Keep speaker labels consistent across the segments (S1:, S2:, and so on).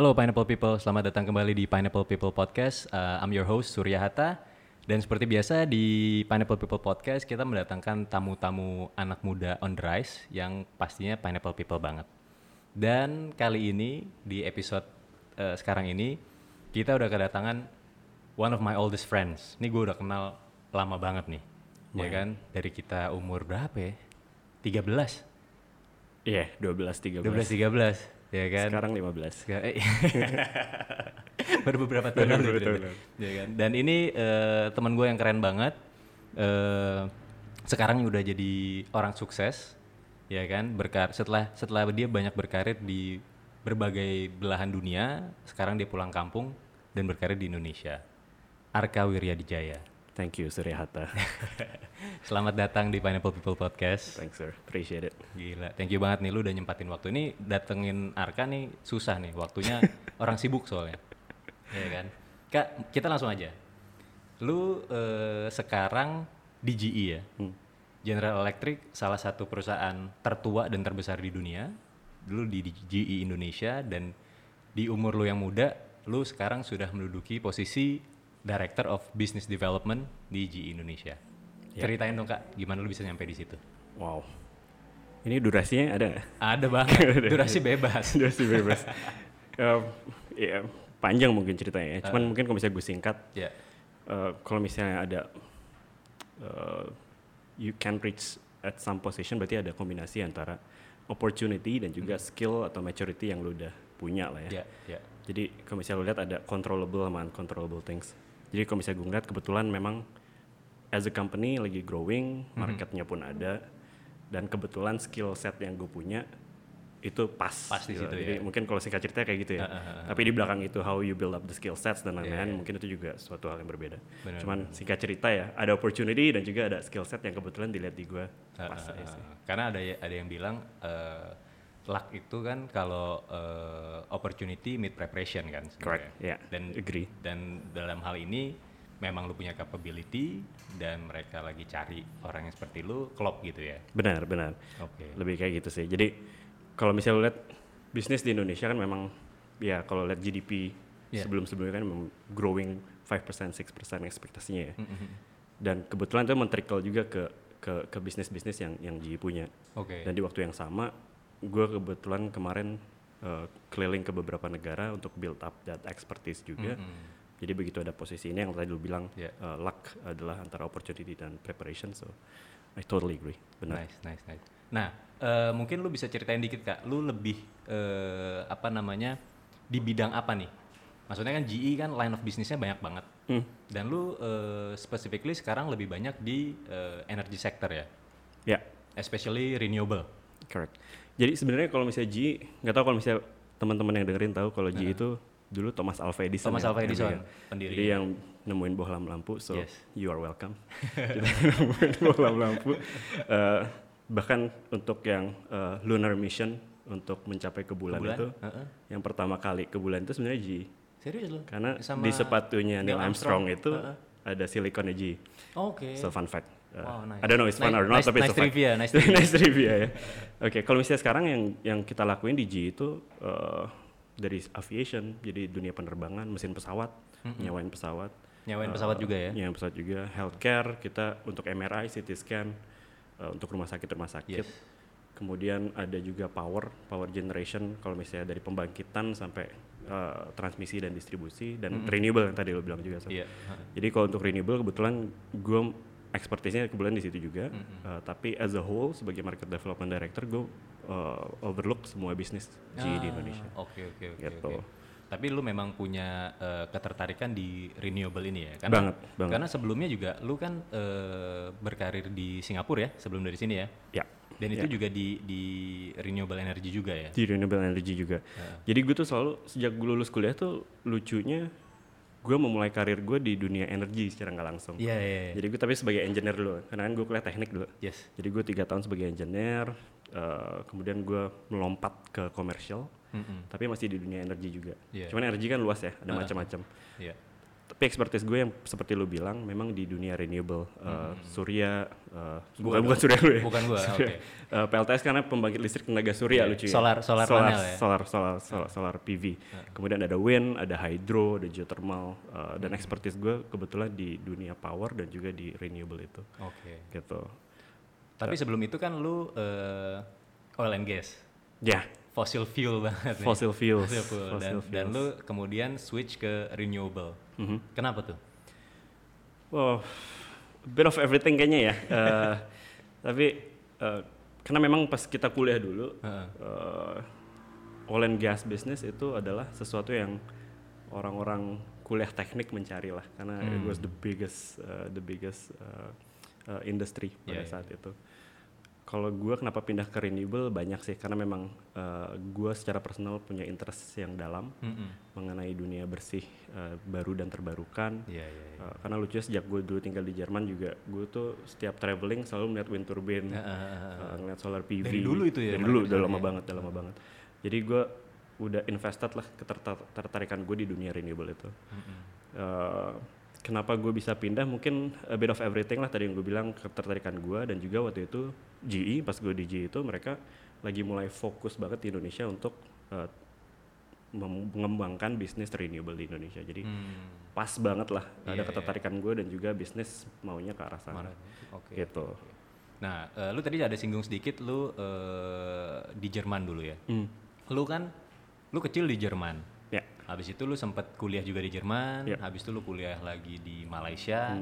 S1: Halo Pineapple People, selamat datang kembali di Pineapple People Podcast. Uh, I'm your host Surya Hatta. Dan seperti biasa di Pineapple People Podcast kita mendatangkan tamu-tamu anak muda on the rise yang pastinya Pineapple People banget. Dan kali ini di episode uh, sekarang ini kita udah kedatangan one of my oldest friends. Ini gue udah kenal lama banget nih, ya kan? Dari kita umur berapa ya? 13,
S2: Iya, 12 13.
S1: 12 13, ya kan?
S2: Sekarang 15.
S1: Nggak, eh, baru beberapa tahun lalu
S2: Beberapa
S1: gitu,
S2: tahun
S1: ya kan? Dan ini eh, teman gue yang keren banget. eh sekarang udah jadi orang sukses, ya kan? Berkar setelah setelah dia banyak berkarir di berbagai belahan dunia, sekarang dia pulang kampung dan berkarir di Indonesia. Arka Wiryadijaya.
S2: Thank you Surya Hatta.
S1: Selamat datang di Pineapple People Podcast.
S2: Thanks sir, appreciate it.
S1: Gila, thank you banget nih lu udah nyempatin waktu ini datengin Arka nih susah nih waktunya orang sibuk soalnya. Iya kan? Kak, kita langsung aja. Lu eh, sekarang di GE ya.
S2: Hmm.
S1: General Electric salah satu perusahaan tertua dan terbesar di dunia. Dulu di, di GE Indonesia dan di umur lu yang muda, lu sekarang sudah menduduki posisi Director of Business Development di GE Indonesia.
S2: Ya.
S1: Ceritain dong kak, gimana lu bisa nyampe di situ?
S2: Wow. Ini durasinya ada?
S1: Ada banget, durasi bebas.
S2: Durasi bebas. Em, Iya, panjang mungkin ceritanya ya. Cuman mungkin kalau misalnya gue singkat,
S1: Ya,
S2: eh, kalau misalnya ada eh, you can reach at some position berarti ada kombinasi antara opportunity dan juga skill atau maturity yang lu udah punya lah ya.
S1: ya, ya.
S2: Jadi kalau misalnya lu lihat ada controllable sama uncontrollable things. Jadi kalau misalnya gue ngeliat kebetulan memang as a company lagi growing, marketnya pun ada, dan kebetulan skill set yang gue punya itu pas.
S1: Pas di
S2: gitu.
S1: situ
S2: Jadi
S1: ya.
S2: mungkin kalau singkat cerita kayak gitu ya. Tapi di belakang itu how you build up the skill sets dan lain-lain mungkin itu juga suatu hal yang berbeda.
S1: Benar,
S2: Cuman singkat cerita ya, ada opportunity dan juga ada skill set yang kebetulan dilihat di gue
S1: Uh,
S2: pas
S1: uh,
S2: aja
S1: uh,
S2: sih.
S1: Karena ada ada yang bilang uh, luck itu kan kalau uh, opportunity meet preparation kan. sebenarnya.
S2: Correct, ya,
S1: Dan
S2: agree.
S1: dan dalam hal ini memang lu punya capability dan mereka lagi cari orang yang seperti lu klop gitu ya.
S2: Benar, benar.
S1: Oke.
S2: lebih kayak gitu sih jadi kalau misalnya lu lihat bisnis di Indonesia kan memang ya kalau lihat GDP
S1: Iya.
S2: sebelum sebelumnya kan memang growing 5% 6% ekspektasinya ya
S1: Mm-hmm.
S2: dan kebetulan itu men-trickle juga ke ke ke bisnis bisnis yang yang GE punya
S1: Oke.
S2: dan di waktu yang sama gue kebetulan kemarin eh, keliling ke beberapa negara untuk build up that expertise juga
S1: Mm-mm.
S2: jadi begitu ada posisi ini yang tadi lu bilang
S1: Iya.
S2: eh, luck adalah antara opportunity dan preparation so I totally agree benar
S1: Nice, nice, nice. Nah, eh, mungkin lu bisa ceritain dikit kak, lu lebih eh, apa namanya di bidang apa nih? Maksudnya kan GE kan line of bisnisnya banyak banget.
S2: Hmm.
S1: Dan lu eh, specifically sekarang lebih banyak di eh, energy sector ya,
S2: ya
S1: especially renewable.
S2: Correct. Jadi sebenarnya kalau misalnya G, nggak tahu kalau misalnya teman-teman yang dengerin tahu kalau G itu dulu Thomas Alva Edison.
S1: Thomas
S2: yang-
S1: Alva Edison,
S2: dia-
S1: pendiri.
S2: Jadi yang nemuin bohlam lampu, so
S1: Yes.
S2: you are welcome. Kita nemuin bohlam lampu. Eh, bahkan untuk yang eh, lunar mission untuk mencapai ke bulan,
S1: Ke bulan?
S2: itu,
S1: Heeh.
S2: yang pertama kali ke bulan itu sebenarnya G.
S1: Serius lu?
S2: Karena
S1: Sama
S2: di sepatunya Neil Armstrong,
S1: Armstrong,
S2: itu
S1: heeh.
S2: ada silikonnya G.
S1: Oke.
S2: So fun fact. Uh,
S1: Wow, nice.
S2: I don't know it's fun
S1: Nice-
S2: or not,
S1: nice-
S2: tapi it's
S1: nice
S2: fact.
S1: trivia, nice trivia.
S2: nice trivia ya. Oke, kalau misalnya sekarang yang yang kita lakuin di G itu uh, dari aviation, jadi dunia penerbangan, mesin pesawat, nyawain pesawat,
S1: Nyawain
S2: uh,
S1: pesawat juga ya?
S2: nyawain pesawat juga, healthcare kita untuk MRI, CT scan, uh, untuk rumah sakit rumah sakit.
S1: Yes.
S2: Kemudian ada juga power, power generation kalau misalnya dari pembangkitan sampai uh, transmisi dan distribusi dan renewable yang tadi lo bilang juga. Sob.
S1: Iya. heeh.
S2: Jadi kalau untuk renewable kebetulan gue expertise-nya kebetulan di situ juga. Uh, tapi as a whole sebagai market development director gue uh, overlook semua bisnis GE di
S1: Ah,
S2: Indonesia.
S1: Oke oke oke.
S2: Gitu.
S1: oke. Tapi lu memang punya eh, ketertarikan di renewable ini ya? Karena,
S2: Banget, banget.
S1: Karena sebelumnya juga lu kan eh, berkarir di Singapura ya sebelum dari sini ya.
S2: Ya.
S1: Dan itu juga di di renewable energy juga ya.
S2: Di renewable energy juga. Jadi gue tuh selalu sejak gue lulus kuliah tuh lucunya gue memulai karir gue di dunia energi secara nggak langsung.
S1: Iya iya. iya.
S2: Jadi gue tapi sebagai engineer dulu, karena kan gue kuliah teknik dulu.
S1: Yes.
S2: Jadi gue tiga tahun sebagai engineer, eh, kemudian gue melompat ke komersial,
S1: Mm-mm.
S2: tapi masih di dunia energi juga.
S1: Iya.
S2: Cuman energi kan luas ya, ada macam-macam.
S1: Iya.
S2: Tapi expertise gue yang seperti lu bilang memang di dunia renewable uh, surya uh, bukan bukan surya lu ya
S1: Bukan gua,
S2: Surya. Uh, PLTS karena pembangkit listrik tenaga surya
S1: Iya,
S2: lucu ya
S1: solar- solar panel ya?
S2: solar solar solar, solar PV kemudian ada wind ada hydro ada geothermal uh, dan expertise gue kebetulan di dunia power dan juga di renewable itu
S1: Oke.
S2: gitu
S1: Tapi sebelum itu kan lu eh, oil and gas,
S2: ya
S1: fossil fuel banget nih.
S2: fossil fuels
S1: Fossil fuel. Dan,
S2: Fossil
S1: dan
S2: fuels.
S1: lu kemudian switch ke renewable.
S2: Mhm.
S1: Kenapa tuh?
S2: Wow, bit of everything kayaknya ya. Eh, tapi eh, karena memang pas kita kuliah dulu,
S1: Heeh.
S2: eh, oil and gas business itu adalah sesuatu yang orang-orang kuliah teknik mencari lah, karena it was the biggest, eh, the biggest eh, eh, industry pada
S1: iya.
S2: saat itu. Kalau gue kenapa pindah ke renewable banyak sih, karena memang gue secara personal punya interest yang dalam
S1: Mm-mm.
S2: mengenai dunia bersih eh, baru dan terbarukan.
S1: Iya iya. iya.
S2: Uh, karena lucunya sejak gue dulu tinggal di Jerman juga gue tuh setiap traveling selalu melihat wind turbine,
S1: Heeh, heeh, heeh.
S2: uh, ngeliat solar PV.
S1: Dari dulu itu ya,
S2: Dari dulu,
S1: di
S2: udah lama
S1: ya?
S2: banget, udah lama banget. Jadi gue udah invested lah ketertarikan gue di dunia renewable itu. Uh, kenapa gue bisa pindah? Mungkin a bit of everything lah tadi yang gue bilang ketertarikan gue dan juga waktu itu GE pas gue di GE itu mereka lagi mulai fokus banget di Indonesia untuk uh, mengembangkan bisnis renewable di Indonesia. Jadi
S1: Hmm.
S2: pas banget lah
S1: Iya,
S2: ada
S1: iya.
S2: ketertarikan gue dan juga bisnis maunya ke arah sana.
S1: Oke.
S2: gitu
S1: Nah, eh, lu tadi ada singgung sedikit lu eh, di Jerman dulu ya.
S2: Hmm.
S1: Lu kan lu kecil di Jerman. Habis itu lu sempat kuliah juga di Jerman,
S2: Iya.
S1: habis itu lu kuliah lagi di Malaysia.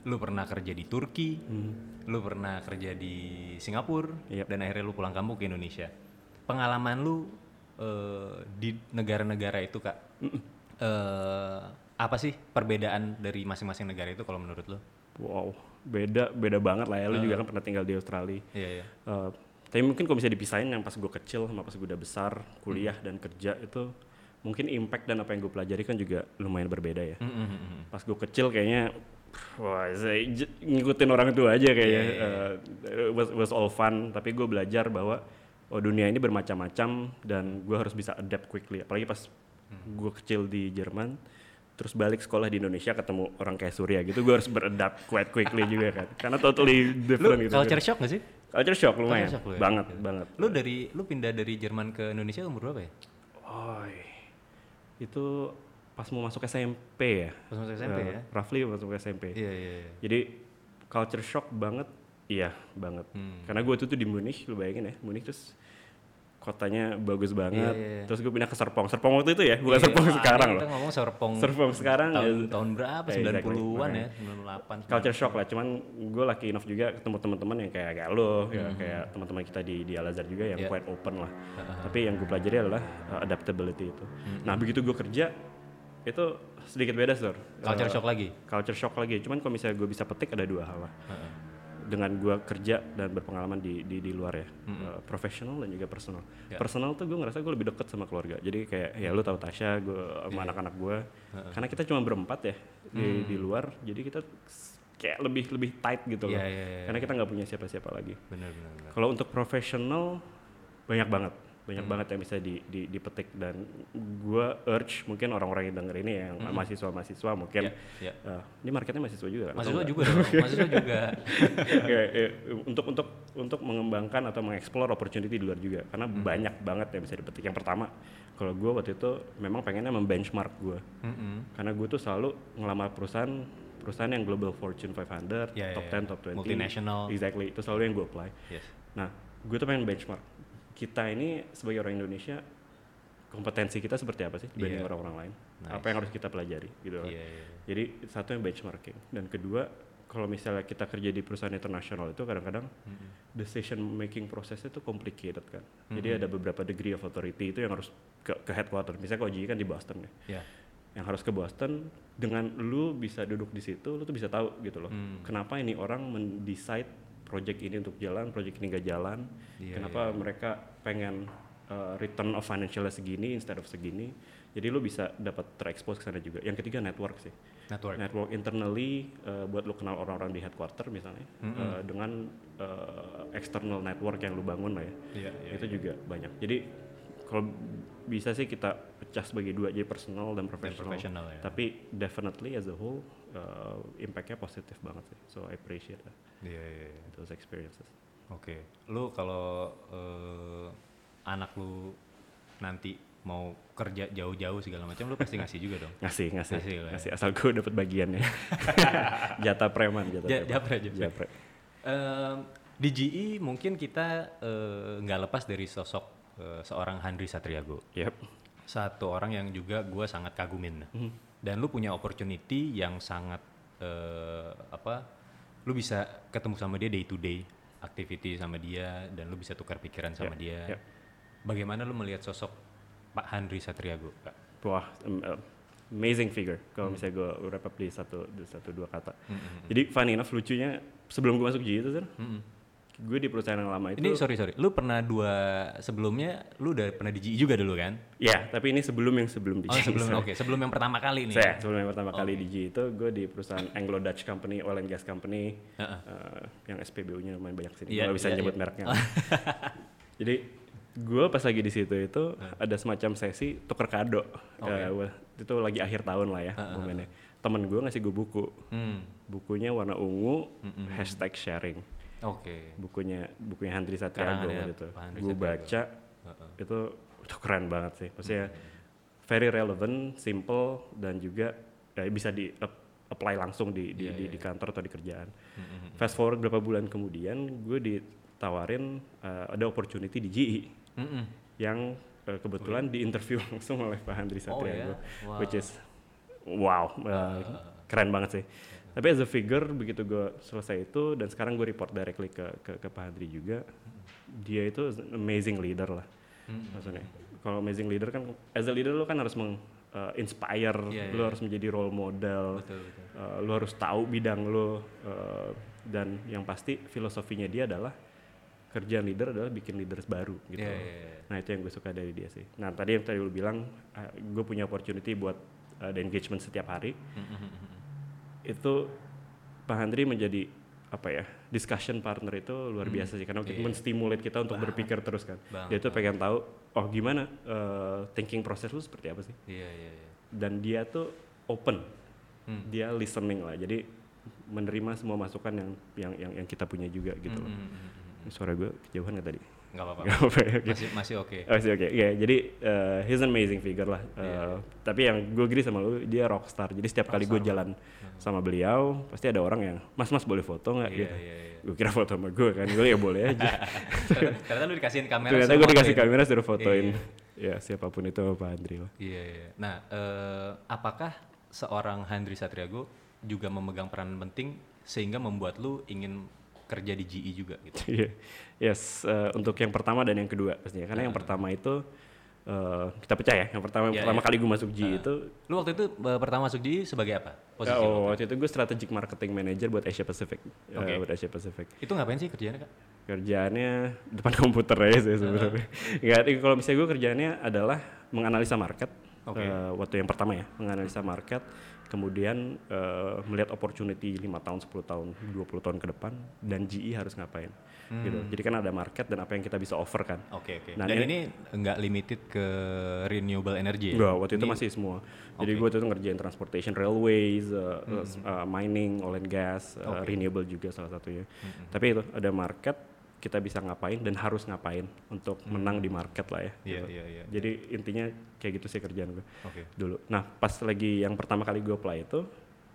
S1: Lu pernah kerja di Turki, lu pernah kerja di Singapura
S2: Iya.
S1: dan akhirnya lu pulang kampung ke Indonesia. Pengalaman lu eh, di negara-negara itu, Kak. eh, apa sih perbedaan dari masing-masing negara itu kalau menurut lu?
S2: wow beda beda banget lah ya lu
S1: Ah.
S2: juga kan pernah tinggal di Australia
S1: Iya, iya.
S2: Eh, tapi mungkin kalau bisa dipisahin yang pas gue kecil sama pas gue udah besar kuliah
S1: Hmm.
S2: dan kerja itu mungkin impact dan apa yang gue pelajari kan juga lumayan berbeda ya
S1: Mm, mm, mm, mm.
S2: pas gue kecil kayaknya wah saya ngikutin orang tua aja kayaknya
S1: Iya, iya,
S2: Eh, it was, was all fun tapi gue belajar bahwa oh dunia ini bermacam-macam dan gue harus bisa adapt quickly apalagi pas
S1: Hmm.
S2: gue kecil di Jerman terus balik sekolah di Indonesia ketemu orang kayak Surya gitu gue harus beradapt quite quickly juga kan karena totally
S1: Lu
S2: different gitu
S1: culture shock gak sih?
S2: culture shock lumayan
S1: Culture shock lu ya?
S2: banget
S1: Gitu.
S2: banget
S1: Lu dari lu pindah dari Jerman ke Indonesia umur berapa ya?
S2: oh itu pas mau masuk SMP ya
S1: Pas masuk SMP
S2: Eh,
S1: ya?
S2: roughly masuk SMP
S1: Iya iya. iya.
S2: Jadi culture shock banget, iya banget.
S1: Hmm.
S2: Karena gue tuh tuh di Munich, lu bayangin ya, Munich terus kotanya bagus banget.
S1: Iya, iya.
S2: Terus gue pindah ke Serpong. Serpong waktu itu ya, bukan
S1: Iya,
S2: Serpong sekarang
S1: Kita
S2: loh.
S1: ngomong Serpong
S2: Serpong sekarang
S1: tahun,
S2: ya,
S1: tahun berapa?
S2: Yeah, exactly.
S1: 90-an ya,
S2: Makanya.
S1: 98.
S2: culture shock lah. Cuman gue lucky enough juga ketemu teman-teman yang kayak kayak lo, ya
S1: Hmm.
S2: kayak teman-teman kita di di Al Azhar juga yang
S1: Iya.
S2: quite open lah. Tapi yang gue pelajari adalah uh, adaptability itu.
S1: Hmm.
S2: Nah begitu gue kerja itu sedikit beda sir.
S1: Culture
S2: Uh,
S1: shock lagi.
S2: culture shock lagi. Cuman kalau misalnya gue bisa petik ada dua hal lah.
S1: Heeh.
S2: Dengan gue kerja dan berpengalaman di di, di luar ya, Uh, profesional dan juga personal.
S1: Ya.
S2: Personal tuh gue ngerasa gue lebih deket sama keluarga. Jadi kayak ya lu tahu Tasya, gue
S1: Iya.
S2: sama anak-anak gue. Karena kita cuma berempat ya di di luar, jadi kita kayak lebih lebih tight gitu loh.
S1: Iya, iya, iya.
S2: Karena kita nggak punya siapa-siapa lagi.
S1: Benar benar.
S2: Kalau untuk profesional banyak banget, banyak
S1: Hmm.
S2: banget yang bisa di, di, dipetik dan gue urge mungkin orang-orang yang denger ini yang mahasiswa-mahasiswa mungkin
S1: Hmm. Iya, iya.
S2: uh, ini marketnya mahasiswa juga kan?
S1: Mahasiswa juga dong, mahasiswa juga.
S2: Ya, ya, untuk untuk untuk mengembangkan atau mengeksplor opportunity di luar juga karena
S1: Hmm.
S2: banyak banget yang bisa dipetik yang pertama kalau gue waktu itu memang pengennya membenchmark gue
S1: Mm-mm.
S2: karena gue tuh selalu ngelamar perusahaan perusahaan yang global fortune 500
S1: Ya, ya,
S2: top
S1: ya.
S2: 10 top 20
S1: Multinational.
S2: exactly itu selalu yang gue apply
S1: Yes.
S2: nah gue tuh pengen benchmark kita ini sebagai orang Indonesia kompetensi kita seperti apa sih dibanding
S1: Iya.
S2: orang-orang lain
S1: Nice.
S2: apa yang harus kita pelajari gitu loh.
S1: Iya, iya.
S2: Jadi satu yang benchmarking dan kedua kalau misalnya kita kerja di perusahaan internasional itu kadang-kadang decision making prosesnya itu complicated kan. Jadi ada beberapa degree of authority itu yang harus ke, ke headquarter. Misalnya kalau GE kan di Boston ya.
S1: Iya.
S2: Yang harus ke Boston dengan lu bisa duduk di situ, lu tuh bisa tahu gitu loh.
S1: Hmm.
S2: Kenapa ini orang mendecide project ini untuk jalan, project ini gak jalan.
S1: Iya,
S2: Kenapa mereka pengen uh, return of financialnya segini instead of segini. Jadi lu bisa dapat terekspos ke sana juga. Yang ketiga network sih
S1: Network.
S2: network internally uh, buat lu kenal orang-orang di headquarter misalnya uh, dengan uh, external network yang lu bangun lah ya
S1: Iya, iya.
S2: itu juga banyak jadi kalau bisa sih kita pecah sebagai dua jadi personal dan profesional.
S1: professional ya.
S2: Tapi definitely as a whole uh, impactnya positif banget sih. So I appreciate that,
S1: Iya, iya, iya.
S2: those experiences.
S1: Oke, lu kalau eh, anak lu nanti mau kerja jauh-jauh segala macam, lu pasti ngasih juga dong.
S2: Ngasih, ngasih,
S1: Ngasih ya.
S2: ngasih. Asal gue dapet bagiannya. jatah preman, jatah
S1: Ja-
S2: preman.
S1: japre, japre.
S2: Japre.
S1: Em, di GE mungkin kita eh, nggak lepas dari sosok eh, seorang Handri Satriago.
S2: Yep.
S1: Satu orang yang juga gue sangat kagumin. Dan lu punya opportunity yang sangat eh, apa? Lu bisa ketemu sama dia day to day activity sama dia dan lu bisa tukar pikiran sama
S2: Yep,
S1: dia.
S2: yep.
S1: Bagaimana lu melihat sosok Pak Handri Satriago?
S2: Wah, um, uh, amazing figure. Kalau misalnya gue wrap up di satu, di satu dua kata.
S1: Hmm.
S2: Jadi funny enough lucunya sebelum gue masuk GE itu kan,
S1: Mm-mm.
S2: Gue di perusahaan yang lama itu.
S1: Ini sorry sorry, lu pernah dua sebelumnya, lu udah pernah di GE juga dulu kan?
S2: Ya, tapi ini sebelum yang sebelum di
S1: Oh
S2: GE.
S1: sebelum, oke sebelum yang pertama kali nih.
S2: Saya sebelum yang pertama kali di GE itu gue di perusahaan Anglo Dutch Company, Oil and Gas Company,
S1: Heeh.
S2: uh, yang SPBU-nya lumayan banyak sini.
S1: Iya,
S2: Gue bisa
S1: iya,
S2: nyebut
S1: iya.
S2: mereknya. Jadi gue pas lagi di situ itu ada semacam sesi tuker kado. Ke- wah, itu lagi akhir tahun lah ya momennya. Temen gue ngasih gue buku.
S1: Hmm,
S2: Bukunya warna ungu, hashtag sharing.
S1: Oke.
S2: Bukunya bukunya Handri Satriago
S1: Karangannya
S2: waktu itu.
S1: Pak Handri
S2: Gue baca, itu itu keren banget sih. Maksudnya very relevant, simple dan juga ya, bisa di ap- apply langsung di di,
S1: Iya,
S2: di,
S1: iya,
S2: di kantor atau di kerjaan. Fast forward beberapa bulan kemudian, gue ditawarin uh, ada opportunity di GE
S1: Mm-mm.
S2: yang uh, kebetulan di interview langsung oleh Pak Handri
S1: Oh,
S2: Satriago,
S1: ya? Wow.
S2: which is wow, uh, keren banget sih. Tapi as a figure begitu gue selesai itu dan sekarang gue report directly ke ke, ke Pak Handri juga, dia itu amazing leader lah, maksudnya. Kalau amazing leader kan, as a leader lo kan harus meng uh, inspire,
S1: Iya,
S2: lo
S1: iya.
S2: harus menjadi role model,
S1: Betul betul.
S2: uh, lo harus tahu bidang lo uh, dan yang pasti filosofinya dia adalah kerjaan leader adalah bikin leaders baru gitu.
S1: Iya, iya, iya.
S2: Nah itu yang gue suka dari dia sih. Nah tadi yang tadi lu bilang, uh, gue punya opportunity buat uh, engagement setiap hari. Itu Pak Handri menjadi apa ya discussion partner itu luar biasa sih karena
S1: Iya.
S2: menstimulate kita untuk berpikir terus kan.
S1: Banget,
S2: Dia tuh pengen tahu, oh gimana uh, thinking proses lu seperti apa sih?
S1: Iya iya iya.
S2: Dan dia tuh open,
S1: Hmm.
S2: dia listening lah. Jadi menerima semua masukan yang yang yang, yang kita punya juga gitu loh.
S1: Mm, mm, mm, mm.
S2: Suara gue kejauhan nggak tadi?
S1: Nggak apa-apa.
S2: Ya, oke.
S1: Masih masih oke.
S2: Oh sih oke, Ya, jadi uh, he's an amazing figure lah. Uh,
S1: Iya,
S2: Tapi yang gue agree sama lu, dia rockstar. Jadi setiap kali gue jalan sama beliau, pasti ada orang yang, mas mas boleh foto nggak?
S1: Iya
S2: gitu.
S1: iya iya.
S2: Gue kira foto sama gue kan, gue ya boleh aja.
S1: Ternyata- lu dikasihin kamera.
S2: Ternyata gue dikasih
S1: fotoin.
S2: kamera suruh fotoin.
S1: Iya.
S2: Ya siapa pun itu Pak Andri lah.
S1: Iya iya. Nah, eh, apakah seorang Handri Satriago juga memegang peran penting sehingga membuat lu ingin kerja di GE juga gitu?
S2: Iya, yes. uh, untuk yang pertama dan yang kedua pastinya. Karena yang pertama itu uh, kita percaya ya. Yang pertama,
S1: Iya,
S2: pertama
S1: iya.
S2: kali gue masuk G itu,
S1: Lu waktu itu eh, pertama masuk GE sebagai apa? Posisi
S2: oh, waktu itu gue strategic marketing manager buat Asia Pacific. Uh,
S1: Oke.
S2: buat Asia Pacific.
S1: Itu ngapain sih kerjanya kak?
S2: kerjaannya depan komputer aja sih sebenarnya. Nggak, tapi kalau misalnya gue kerjaannya adalah menganalisa market.
S1: Oke.
S2: Eh, waktu yang pertama ya, menganalisa market, kemudian eh, melihat opportunity 5 tahun, 10 tahun, 20 tahun ke depan dan GE harus ngapain. Gitu. Jadi kan ada market dan apa yang kita bisa offer kan.
S1: Oke oke.
S2: Nah,
S1: Dan
S2: ini-
S1: ini nggak limited ke renewable energy ya?
S2: Enggak, waktu itu
S1: Ini-
S2: masih semua. Jadi gue waktu itu ngerjain transportation, railways, uh,
S1: Hmm.
S2: uh, mining, oil and gas, uh, renewable juga salah satunya.
S1: Hmm,
S2: Tapi itu ada market, kita bisa ngapain dan harus ngapain untuk menang di market lah ya.
S1: Hmm. Iya
S2: gitu.
S1: iya iya.
S2: Jadi intinya kayak gitu sih kerjaan gue
S1: Oke.
S2: dulu. Nah pas lagi yang pertama kali gue apply itu,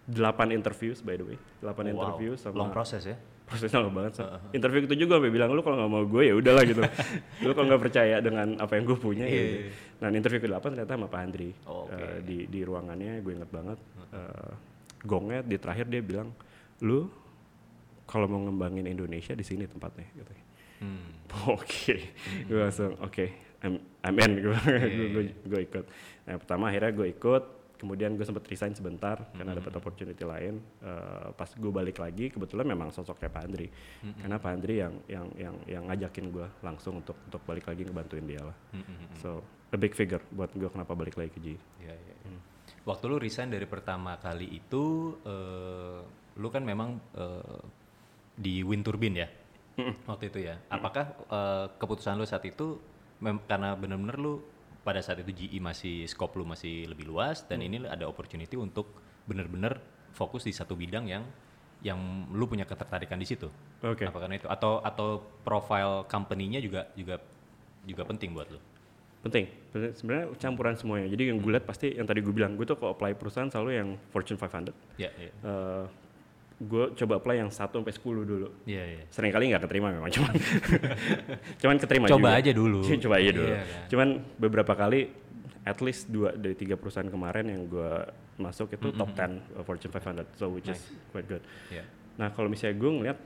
S2: 8 interviews by the way, 8
S1: Wow,
S2: interview sama
S1: long process ya?
S2: prosesnya lama banget. Sa. Interview itu juga sampai bilang lu kalau nggak mau gue ya udahlah gitu. lu kalau nggak percaya dengan apa yang gue punya ya.
S1: Iya,
S2: udah.
S1: iya.
S2: Nah interview ke-8 ternyata sama Pak Andri
S1: Oh.
S2: Eh, di di ruangannya gue inget banget. Eh, gongnya di terakhir dia bilang lu kalau mau ngembangin Indonesia di sini tempatnya gitu.
S1: Hmm.
S2: Oke, gue langsung oke, I'm, I'm in, gue,
S1: Iya,
S2: gue, gue ikut. Nah pertama akhirnya gue ikut, kemudian gue sempat resign sebentar karena
S1: Hmm.
S2: dapat opportunity lain. Eh, pas gue balik lagi, kebetulan memang sosoknya Pak Andri,
S1: Hmm,
S2: karena Pak Andri yang yang yang yang ngajakin gue langsung untuk untuk balik lagi ngebantuin dia lah.
S1: Hmm, hmm, hmm.
S2: So a big figure buat gue kenapa balik lagi ke G.
S1: Iya, iya, iya. Waktu lu resign dari pertama kali itu, eh, lu kan memang eh, di wind turbine ya, waktu itu ya. Apakah eh, keputusan lu saat itu mem- karena benar-benar lu pada saat itu GE masih scope lu masih lebih luas dan
S2: Hmm.
S1: ini ada opportunity untuk benar-benar fokus di satu bidang yang yang lu punya ketertarikan di situ.
S2: Oke.
S1: Apa karena itu atau atau profile company-nya juga juga juga penting buat lu.
S2: Penting. Sebenarnya campuran semuanya. Jadi yang gue lihat pasti yang tadi gue bilang, gue tuh kalau apply perusahaan selalu yang Fortune 500.
S1: Ya, ya.
S2: Eh, gue coba apply yang 1 sampai 10 dulu.
S1: Iya, iya.
S2: Sering kali nggak keterima memang, cuman cuman keterima
S1: Coba
S2: juga.
S1: aja dulu.
S2: coba aja dulu.
S1: Iya, kan.
S2: Cuman beberapa kali at least dua dari tiga perusahaan kemarin yang gue masuk itu top 10 Fortune 500, so which is quite good.
S1: Iya.
S2: Nah kalau misalnya gue ngeliat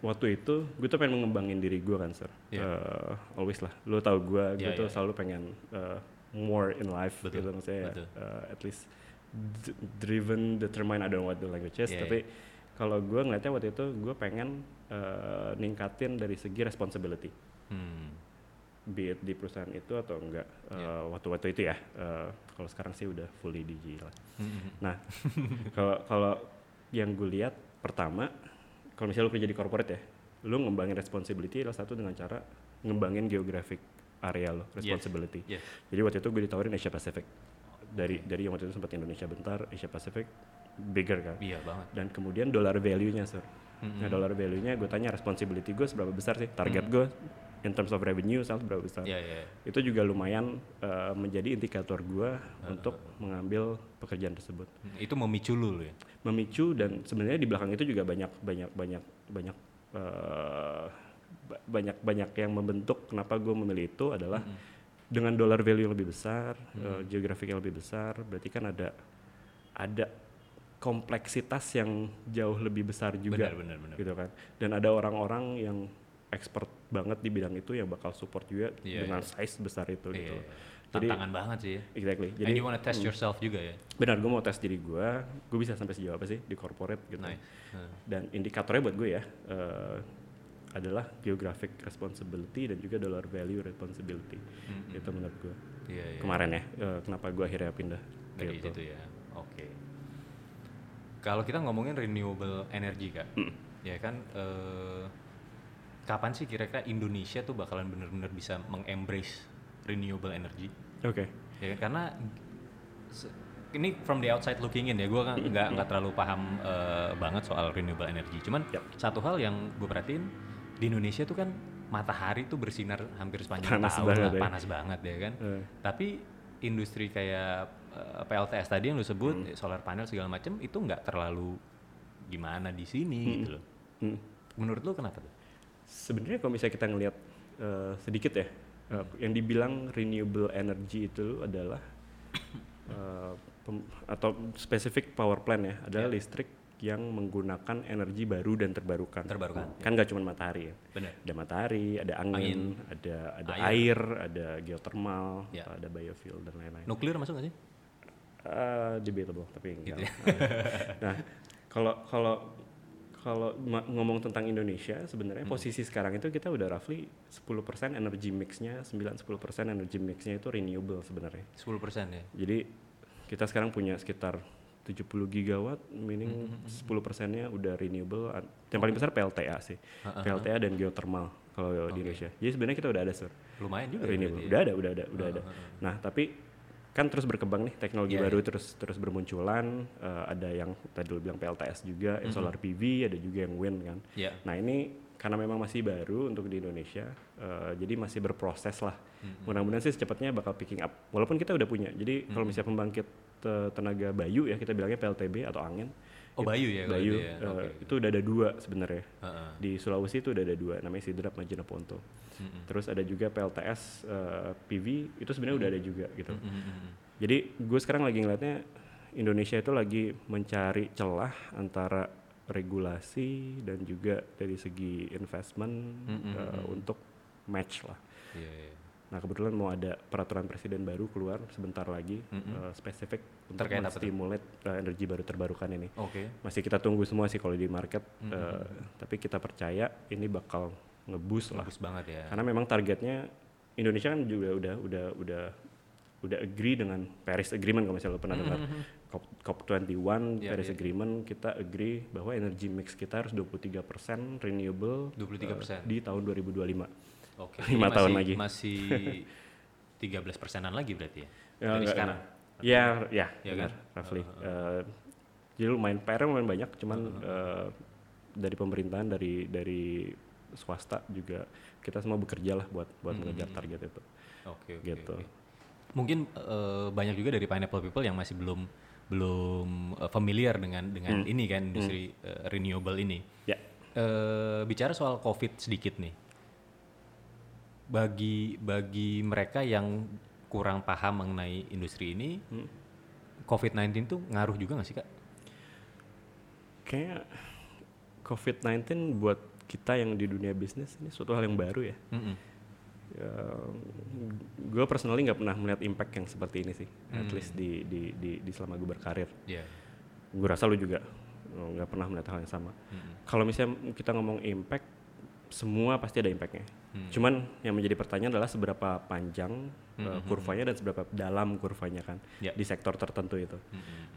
S2: waktu itu gue tuh pengen mengembangin diri gue kan sir,
S1: Iya.
S2: Eh, always lah. Lo tau gue, gue
S1: Iya,
S2: tuh
S1: iya.
S2: selalu pengen eh, more in life
S1: Betul,
S2: gitu maksudnya
S1: betul.
S2: eh, at least driven, determined, I don't know what the language is,
S1: Iya,
S2: tapi kalau gue ngeliatnya waktu itu gue pengen eh, ningkatin dari segi responsibility
S1: Hmm.
S2: be it di perusahaan itu atau enggak eh,
S1: Iya.
S2: waktu-waktu itu ya Eh, kalau sekarang sih udah fully digital
S1: Hmm.
S2: nah kalau kalau yang gue lihat pertama kalau misalnya lu kerja di corporate ya lu ngembangin responsibility adalah satu dengan cara ngembangin geographic area lo responsibility
S1: Yes.
S2: jadi waktu itu gue ditawarin Asia Pacific dari dari yang waktu itu sempat Indonesia bentar Asia Pacific bigger kan
S1: Iya banget.
S2: dan kemudian dollar value-nya sir.
S1: Mm-mm.
S2: Nah dollar value-nya gue tanya responsibility gue seberapa besar sih target gue in terms of revenue sales berapa besar.
S1: Iya, iya.
S2: Itu juga lumayan uh, menjadi indikator gue untuk mengambil pekerjaan tersebut.
S1: Hmm, Itu memicu lu ya.
S2: Memicu dan sebenarnya di belakang itu juga banyak banyak banyak banyak uh, ba- banyak banyak yang membentuk kenapa gue memilih itu adalah dengan dollar value yang lebih besar, uh, geografik yang lebih besar, berarti kan ada ada kompleksitas yang jauh lebih besar juga
S1: Benar, benar, benar.
S2: gitu kan dan ada orang-orang yang expert banget di bidang itu yang bakal support juga
S1: Iya,
S2: dengan
S1: iya.
S2: size besar itu
S1: Iya,
S2: gitu
S1: iya.
S2: Jadi-
S1: Tantangan banget sih ya.
S2: exactly
S1: And
S2: jadi
S1: you wanna test yourself juga ya.
S2: benar gue mau tes diri gue gue bisa sampai sejauh apa sih di corporate gitu
S1: Nice. Hmm.
S2: dan indikatornya buat gue ya eh, adalah geographic responsibility dan juga dollar value responsibility
S1: Mm-mm.
S2: itu menurut gue
S1: Iya, iya.
S2: kemarin ya eh, kenapa gue akhirnya pindah
S1: Dari
S2: gitu.
S1: situ ya. Oke. Kalau kita ngomongin renewable energy kak, ya kan eh, kapan sih kira-kira Indonesia tuh bakalan bener-bener bisa mengembrace renewable energy?
S2: oke
S1: Ya kan? karena ini from the outside looking in ya, gue kan nggak nggak terlalu paham eh, banget soal renewable energy. Cuman
S2: Yap.
S1: satu hal yang gue perhatiin di Indonesia tuh kan matahari tuh bersinar hampir sepanjang
S2: Panas
S1: tahun
S2: banget
S1: lah,
S2: ya.
S1: panas banget ya kan.
S2: Eh.
S1: Tapi industri kayak eh, PLTS tadi yang lu sebut
S2: Hmm.
S1: solar panel segala macam itu nggak terlalu gimana di sini gitu loh.
S2: Hmm.
S1: Menurut lu kenapa tuh?
S2: sebenarnya kalau misalnya kita ngelihat eh, sedikit ya eh, yang dibilang renewable energy itu adalah pem- atau spesifik power plant ya adalah
S1: Ya.
S2: listrik yang menggunakan energi baru dan terbarukan.
S1: Terbarukan,
S2: Kan nggak cuma matahari ya.
S1: Benar.
S2: Ada matahari, ada angin, ada ada
S1: Air.
S2: air, ada geothermal,
S1: Ya.
S2: ada biofuel dan lain-lain.
S1: Nuklir masuk nggak sih?
S2: Eh, debatable tapi enggak.
S1: Gitu ya.
S2: nah, kalau kalau kalau ngomong tentang Indonesia sebenarnya
S1: Hmm.
S2: posisi sekarang itu kita udah roughly 10% energy mixnya 9-10% energy mixnya itu renewable sebenarnya.
S1: 10% ya.
S2: Jadi kita sekarang punya sekitar 70 gigawatt, meaning
S1: Hmm,
S2: 10 persennya udah renewable. An- Yang paling besar PLTA sih. PLTA dan geothermal kalau di Indonesia. Jadi sebenarnya kita udah ada sur
S1: Lumayan juga
S2: renewable.
S1: ya.
S2: Udah ada, udah ada, udah ada. Nah tapi kan terus berkembang nih teknologi
S1: Iya,
S2: baru terus terus bermunculan. Eh, ada yang tadi lu bilang PLTS juga, yang solar PV, ada juga yang wind kan.
S1: Iya.
S2: Nah ini karena memang masih baru untuk di Indonesia, eh, jadi masih berproses lah. Mudah-mudahan sih secepatnya bakal picking up. Walaupun kita udah punya. Jadi kalau misalnya pembangkit eh, tenaga bayu ya kita bilangnya PLTB atau angin.
S1: Oh, Bayu ya
S2: Bayu
S1: itu ya.
S2: eh,
S1: Oke.
S2: itu udah ada dua sebenarnya.
S1: Heeh.
S2: Di Sulawesi itu udah ada dua, namanya Sidrap Majena Ponto.
S1: Mm-mm.
S2: Terus ada juga PLTS eh, PV itu sebenarnya udah ada juga gitu.
S1: Mm-mm.
S2: Jadi gue sekarang lagi ngeliatnya Indonesia itu lagi mencari celah antara regulasi dan juga dari segi investment
S1: Mm-mm.
S2: eh, untuk match lah.
S1: Iya, iya.
S2: Nah kebetulan mau ada peraturan presiden baru keluar sebentar lagi
S1: Mm-mm.
S2: eh, spesifik untuk
S1: Terkait
S2: menstimulate eh, energi baru terbarukan ini.
S1: Oke.
S2: Masih kita tunggu semua sih kalau di market, eh, tapi kita percaya ini bakal ngeboost lah.
S1: Bagus banget ya.
S2: Karena memang targetnya Indonesia kan juga udah udah udah udah agree dengan Paris Agreement kalau misalnya lo pernah dengar COP, COP21
S1: Iya,
S2: Paris
S1: iya.
S2: Agreement kita agree bahwa energy mix kita harus 23% renewable
S1: 23%.
S2: eh, di tahun 2025.
S1: Oke.
S2: Lima tahun lagi.
S1: Masih 13 persenan lagi berarti ya?
S2: Ya,
S1: Dari
S2: enggak,
S1: sekarang.
S2: Ya, ya,
S1: Ya
S2: benar,
S1: kan?
S2: roughly. Eh, jadi lumayan PR lumayan banyak, cuman eh, dari pemerintahan, dari dari swasta juga kita semua bekerja lah buat buat mengejar target itu.
S1: Oke, oke.
S2: Gitu.
S1: oke. Mungkin eh, banyak juga dari pineapple people yang masih belum belum eh, familiar dengan dengan ini kan industri eh, renewable ini.
S2: Ya,
S1: Eh, bicara soal COVID sedikit nih. Bagi bagi mereka yang kurang paham mengenai industri ini, COVID-19 tuh ngaruh juga nggak sih kak?
S2: kayak COVID-19 buat kita yang di dunia bisnis ini suatu hal yang baru ya.
S1: Mm-mm.
S2: gue personally nggak pernah melihat impact yang seperti ini sih, at least di di di, di selama gue berkarir.
S1: Iya.
S2: gue rasa lu juga oh, nggak pernah melihat hal yang sama. Kalau misalnya kita ngomong impact, semua pasti ada impactnya. Cuman yang menjadi pertanyaan adalah seberapa panjang uh, kurvanya dan seberapa dalam kurvanya kan
S1: Ya.
S2: di sektor tertentu itu.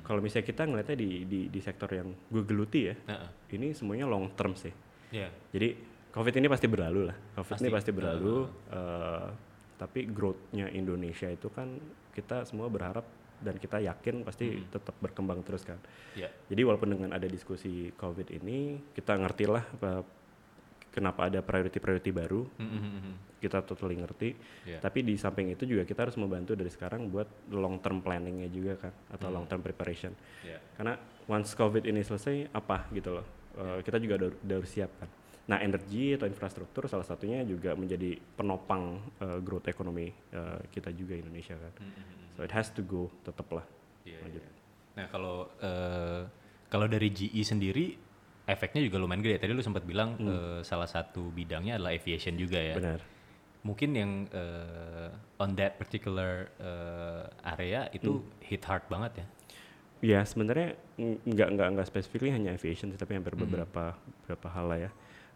S2: Kalau misalnya kita ngelihatnya di, di di sektor yang gue geluti ya,
S1: Heeh.
S2: ini semuanya long term sih.
S1: Iya.
S2: Jadi COVID ini pasti berlalu lah. COVID ini
S1: Pasti.
S2: pasti berlalu. eh, tapi growth-nya Indonesia itu kan kita semua berharap dan kita yakin pasti tetap berkembang terus kan.
S1: Iya.
S2: Jadi walaupun dengan ada diskusi COVID ini, kita ngerti lah apa- kenapa ada priority-priority baru.
S1: Mm-mm.
S2: Kita totally ngerti.
S1: Iya.
S2: Tapi di samping itu juga kita harus membantu dari sekarang buat long term planningnya juga kan, atau long term preparation.
S1: Iya.
S2: Karena once COVID ini selesai, apa gitu loh. Eh, kita juga udah, udah harus siap kan. Nah, energi atau infrastruktur salah satunya juga menjadi penopang eh, growth ekonomi eh, kita juga Indonesia kan. So it has to go tetap lah.
S1: Iya,
S2: Lanjut.
S1: iya. Nah kalau eh, kalau dari GE sendiri efeknya juga lumayan gede. Tadi lu sempat bilang eh, salah satu bidangnya adalah aviation juga ya.
S2: Benar.
S1: Mungkin yang eh, on that particular eh, area itu hit hard banget ya.
S2: Ya sebenarnya ng- nggak nggak nggak specifically hanya aviation, tapi hampir beberapa beberapa hal lah ya.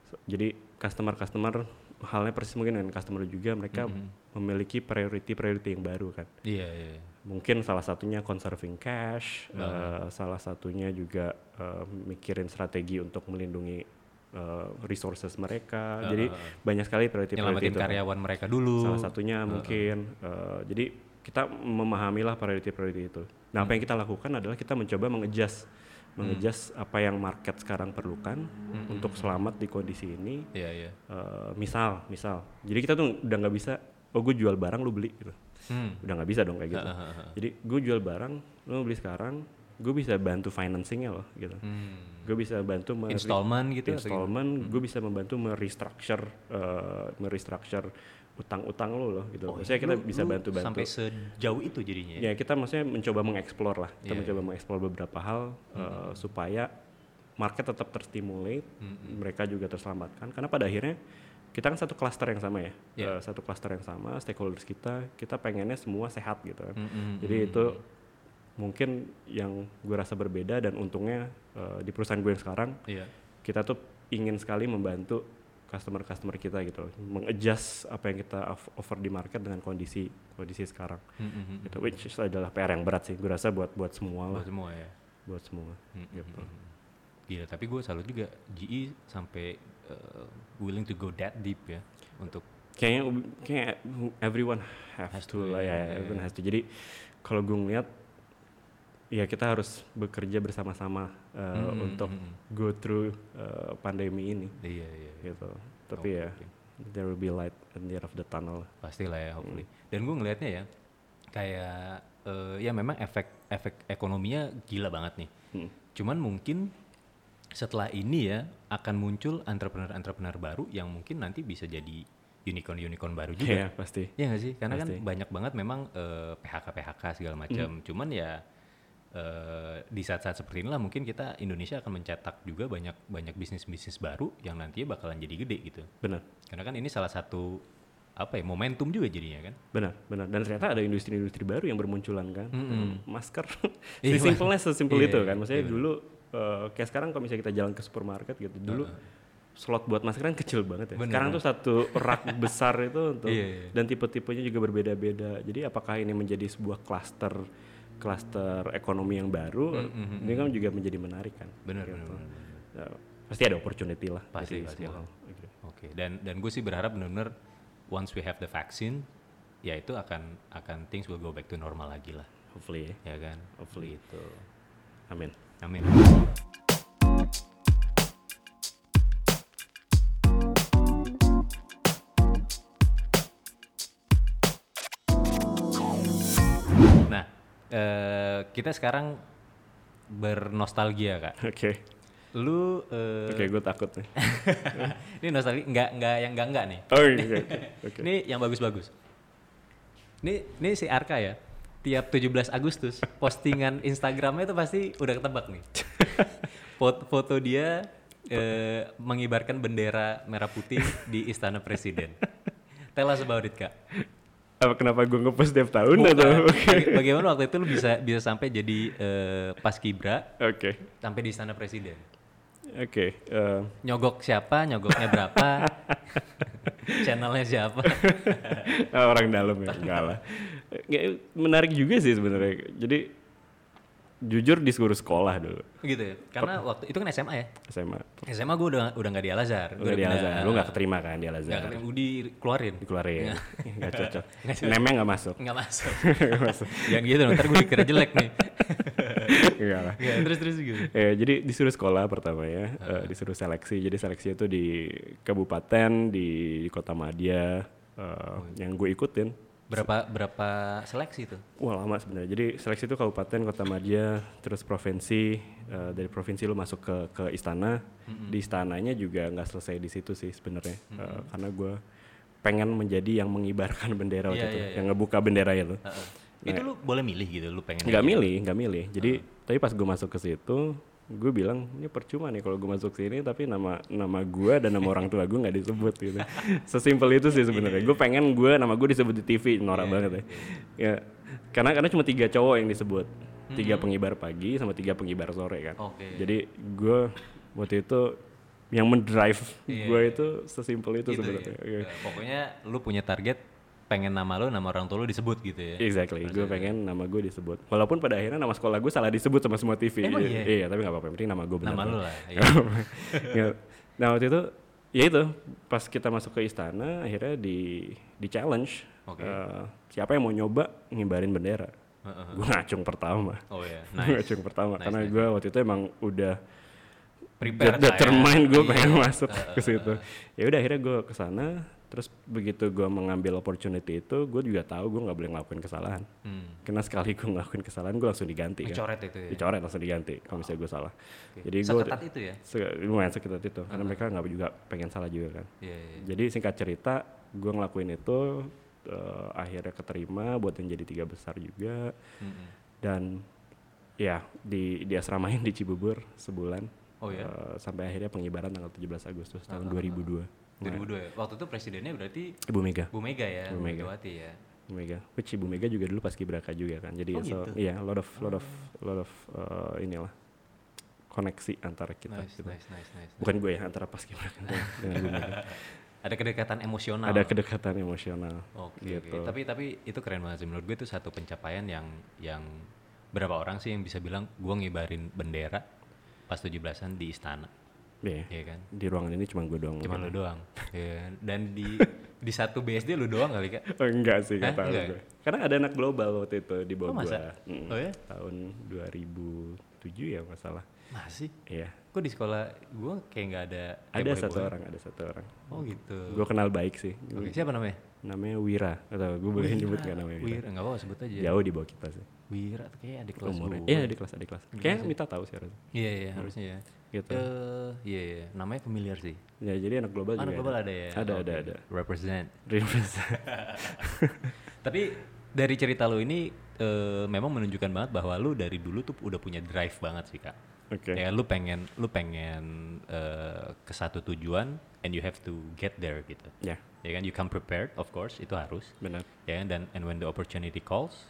S2: So, jadi customer-customer halnya persis mungkin dengan customer juga mereka memiliki priority-priority yang baru kan.
S1: Iya iya. iya.
S2: Mungkin salah satunya conserving cash, eh, salah satunya juga eh, mikirin strategi untuk melindungi eh, resources mereka. Jadi banyak sekali priority-priority
S1: Nyelamatin
S2: itu.
S1: karyawan mereka dulu.
S2: Salah satunya mungkin eh, jadi kita memahamilah priority-priority itu. Nah, apa yang kita lakukan adalah kita mencoba mengejas mengejas apa yang market sekarang perlukan untuk selamat di kondisi ini.
S1: Iya iya.
S2: Eh, misal, misal. Jadi kita tuh udah nggak bisa oh gue jual barang lu beli gitu.
S1: Hmm.
S2: Udah nggak bisa dong kayak gitu. Jadi gue jual barang, lu beli sekarang, gue bisa bantu financingnya loh gitu.
S1: Hmm.
S2: Gue bisa bantu me-
S1: Installment gitu
S2: installment, gue bisa membantu merestructure, eh, merestructure utang-utang lo loh gitu. Maksudnya kita
S1: Lu-
S2: bisa bantu-bantu.
S1: Sampai sejauh itu jadinya. ya?
S2: Ya kita maksudnya mencoba mengeksplor lah, kita
S1: Iya,
S2: mencoba mengeksplor beberapa hal eh, supaya market tetap terstimulate, mereka juga terselamatkan. Karena pada akhirnya kita kan satu klaster yang sama ya,
S1: Iya.
S2: Eh, satu klaster yang sama, stakeholders kita, kita pengennya semua sehat gitu kan.
S1: Mm-mm.
S2: Jadi itu mungkin yang gue rasa berbeda dan untungnya eh, di perusahaan gue yang sekarang
S1: Iya.
S2: kita tuh ingin sekali membantu customer-customer kita gitu, loh. mengadjust apa yang kita off- offer di market dengan kondisi kondisi sekarang.
S1: Mm-mm.
S2: Gitu, which is adalah PR yang berat sih, gue rasa buat buat semua lah,
S1: Buat semua ya.
S2: buat semua.
S1: Mm-mm.
S2: Gitu.
S1: Gila, tapi gue salut juga GE sampai uh, willing to go that deep ya untuk
S2: Kayaknya kayak everyone have
S1: Has
S2: to,
S1: to,
S2: lah
S1: ya,
S2: ya, everyone has to. Jadi kalau gue ngeliat ya kita harus bekerja bersama-sama uh,
S1: Mm-mm,
S2: untuk
S1: mm-mm.
S2: go through uh, pandemi ini
S1: iya iya iya.
S2: gitu. Tapi ya
S1: oke.
S2: there will be light at the end of the tunnel.
S1: pastilah ya hopefully. Dan gue ngelihatnya ya kayak eh, ya memang efek efek ekonominya gila banget nih.
S2: Hmm.
S1: Cuman mungkin setelah ini ya akan muncul entrepreneur-entrepreneur baru yang mungkin nanti bisa jadi unicorn-unicorn baru juga.
S2: Iya pasti.
S1: Iya nggak sih? Karena
S2: Pasti.
S1: kan banyak banget memang eh, PHK-PHK segala macam. Cuman ya eh, di saat-saat seperti inilah mungkin kita Indonesia akan mencetak juga banyak banyak bisnis-bisnis baru yang nantinya bakalan jadi gede gitu.
S2: Benar,
S1: Karena kan ini salah satu apa ya momentum juga jadinya kan.
S2: benar, benar. Dan ternyata ada industri-industri baru yang bermunculan kan.
S1: Mm-mm.
S2: Masker,
S1: Iya,
S2: simpelnya sesimpel
S1: iya,
S2: itu kan. Maksudnya
S1: iya.
S2: dulu eh, kayak sekarang kalau misalnya kita jalan ke supermarket gitu, dulu slot buat masker kan kecil banget ya.
S1: Bener,
S2: sekarang tuh satu rak besar itu untuk
S1: Iya, iya.
S2: dan tipe-tipenya juga berbeda-beda. Jadi apakah ini menjadi sebuah klaster klaster ekonomi yang baru? Ini kan juga menjadi menarik kan.
S1: Benar
S2: Gitu.
S1: benar.
S2: Ya, pasti ada opportunity lah
S1: Pasti, pasti
S2: semua
S1: lah.
S2: hal. Gitu.
S1: Oke, dan dan gue sih berharap benar-benar once we have the vaccine ya itu akan akan things will go back to normal lagi lah
S2: Hopefully ya.
S1: ya kan
S2: Hopefully.
S1: gitu
S2: Amin.
S1: Amin nah eh, kita sekarang bernostalgia kak
S2: Oke.
S1: lu eh,
S2: Oke, gue takut nih.
S1: ini nostalgia nggak nggak yang nggak nggak nih
S2: Oh, iya, oke. Oke.
S1: Ini yang bagus-bagus. Ini ini si Arka ya. Tiap 17 Agustus postingan Instagramnya itu pasti udah ketebak nih. foto, foto dia eh, mengibarkan bendera merah putih di Istana Presiden. Tell us about it, Kak.
S2: Apa kenapa gue ngepost tiap tahun
S1: Bukan.
S2: atau? Oke.
S1: Baga- Bagaimana waktu itu lu bisa bisa sampai jadi eh, paskibra
S2: Oke.
S1: sampai di Istana Presiden?
S2: Oke. eh,
S1: Nyogok siapa? Nyogoknya berapa? Channelnya siapa?
S2: Orang dalam ya enggak lah menarik juga sih sebenarnya jadi jujur disuruh sekolah dulu
S1: gitu ya. Karena waktu itu kan SMA ya.
S2: SMA
S1: SMA gue udah udah nggak di Al Azhar.
S2: Udah di
S1: pindah-
S2: Al-Azhar lu nggak keterima kan di
S1: ketemu, Udi keluarin.
S2: dikeluarin nggak cocok
S1: Nggak cocok.
S2: nemnya nggak masuk
S1: Nggak masuk. Jangan gitu dong, ntar gue dikira jelek nih.
S2: enggak lah
S1: Nggak, terus terus gitu.
S2: Ya, jadi disuruh sekolah pertama ya, eh, disuruh seleksi. Jadi seleksi itu di kabupaten, di kota Madia, eh, yang gue ikutin.
S1: Berapa berapa seleksi tuh?
S2: Wah lama sebenarnya. Jadi seleksi itu kabupaten, kota Madia, terus provinsi. eh, dari provinsi lu masuk ke ke istana. Di istananya juga nggak selesai di situ sih sebenarnya, Eh, karena gue pengen menjadi yang mengibarkan bendera waktu
S1: Iya,
S2: itu,
S1: iya, iya.
S2: yang ngebuka bendera itu.
S1: Heeh. Itu lu boleh milih gitu, lu pengen
S2: Nggak milih, nggak milih. Jadi tapi pas gue masuk ke situ, gue bilang ini percuma nih kalau gue masuk sini tapi nama nama gue dan nama orang tua gue nggak disebut gitu. Sesimpel itu sih sebenarnya. Gue pengen gue nama gue disebut di TV, norak
S1: Iya,
S2: banget ya. Ya karena karena cuma tiga cowok yang disebut, tiga
S1: Hmm.
S2: pengibar pagi sama tiga pengibar sore kan.
S1: Oke.
S2: Jadi gue waktu itu yang mendrive
S1: Iya,
S2: gue
S1: iya.
S2: itu sesimpel itu
S1: Gitu
S2: sebenarnya.
S1: ya.
S2: Iya.
S1: Eh, Pokoknya lu punya target pengen nama lu, nama orang tua lu disebut gitu ya.
S2: Exactly, gue pengen nama gue disebut. Walaupun pada akhirnya nama sekolah gue salah disebut sama semua TV.
S1: Emang
S2: Iya,
S1: iya?
S2: tapi nggak apa-apa. Yang penting nama gue benar.
S1: Nama lu lah. iya.
S2: Ya. nah waktu itu, ya itu pas kita masuk ke istana, akhirnya di di challenge.
S1: Oke.
S2: eh, siapa yang mau nyoba ngibarin bendera?
S1: Heeh.
S2: Gue ngacung pertama.
S1: Oh ya,
S2: Gue
S1: nice.
S2: ngacung pertama
S1: Nice,
S2: karena
S1: nice.
S2: gue waktu itu emang udah
S1: Prepare
S2: de- determine gue
S1: Iya.
S2: pengen masuk ke situ. Ya udah akhirnya gue ke sana. Terus begitu gue mengambil opportunity itu, gue juga tahu gue nggak boleh ngelakuin kesalahan.
S1: Hmm.
S2: Karena sekali gue ngelakuin kesalahan, gue langsung diganti kan.
S1: Coret itu ya.
S2: Dicoret langsung diganti kalau misalnya gue salah.
S1: Oke.
S2: Jadi gue
S1: Seketat itu ya.
S2: se- lumayan sekitar itu karena mereka nggak juga pengen salah juga kan.
S1: Iya, iya.
S2: Jadi singkat cerita, gue ngelakuin itu eh, akhirnya keterima buat yang jadi tiga besar juga
S1: Mm-mm.
S2: dan ya di di asramain di Cibubur sebulan
S1: Oh ya.
S2: eh, sampai akhirnya pengibaran tanggal 17 Agustus tahun
S1: Ah, ah,
S2: 2002.
S1: 2002 ya. Waktu itu presidennya berarti
S2: Ibu Mega,
S1: Bu Mega ya,
S2: Bu
S1: Bu
S2: Mega.
S1: Megawati ya.
S2: Ibu Mega. Which Ibu Mega juga dulu pas Kibraka juga kan. Jadi
S1: Oh,
S2: so,
S1: gitu?
S2: iya, lot of lot of lot of eh, inilah koneksi antara kita.
S1: Nice,
S2: gitu.
S1: nice, nice, nice.
S2: Bukan gue ya, antara pas Kibraka dengan Bu Mega.
S1: Ada kedekatan emosional.
S2: Ada kedekatan emosional.
S1: Oke,
S2: gitu.
S1: oke. Tapi tapi itu keren banget sih menurut gue itu satu pencapaian yang yang berapa orang sih yang bisa bilang gua ngibarin bendera pas 17-an di istana,
S2: Iya.
S1: ya kan?
S2: Di ruangan ini cuma gue doang.
S1: Cuma lu doang. ya. Dan di di satu BSD lu doang kali Kak.
S2: Oh, enggak sih,
S1: Hah?
S2: enggak
S1: Enggak
S2: gue. Karena ada anak global waktu itu di bawah
S1: Oh, masa?
S2: gua. Mm,
S1: Oh ya?
S2: Tahun 2007 ya masalah.
S1: Masih?
S2: Iya.
S1: Kok di sekolah gua kayak nggak ada
S2: Ada satu
S1: boleh-boleh?
S2: orang, ada satu orang.
S1: Oh gitu.
S2: Gue kenal baik sih.
S1: Oke, siapa namanya?
S2: Namanya Wira. Atau gue boleh nyebut nggak namanya Wira?
S1: Wira, enggak apa-apa sebut aja.
S2: Jauh di bawah kita sih.
S1: Wira tuh kayak adik kelas
S2: Umurnya.
S1: gua.
S2: Iya di kelas, di kelas. Kayaknya Mita tahu sih harusnya.
S1: Iya, iya, harusnya ya.
S2: Gitu.
S1: Eh, iya, iya, namanya familiar sih.
S2: Ya jadi anak global
S1: Anak
S2: juga
S1: global ada ya?
S2: Ada, ada, ada.
S1: Represent.
S2: Represent.
S1: Tapi dari cerita lu ini eh, memang menunjukkan banget bahwa lu dari dulu tuh udah punya drive banget sih kak.
S2: Oke.
S1: Ya lu pengen lu pengen eh, ke satu tujuan and you have to get there gitu.
S2: Ya,
S1: Ya kan you come prepared of course itu harus.
S2: benar.
S1: Ya kan dan and when the opportunity calls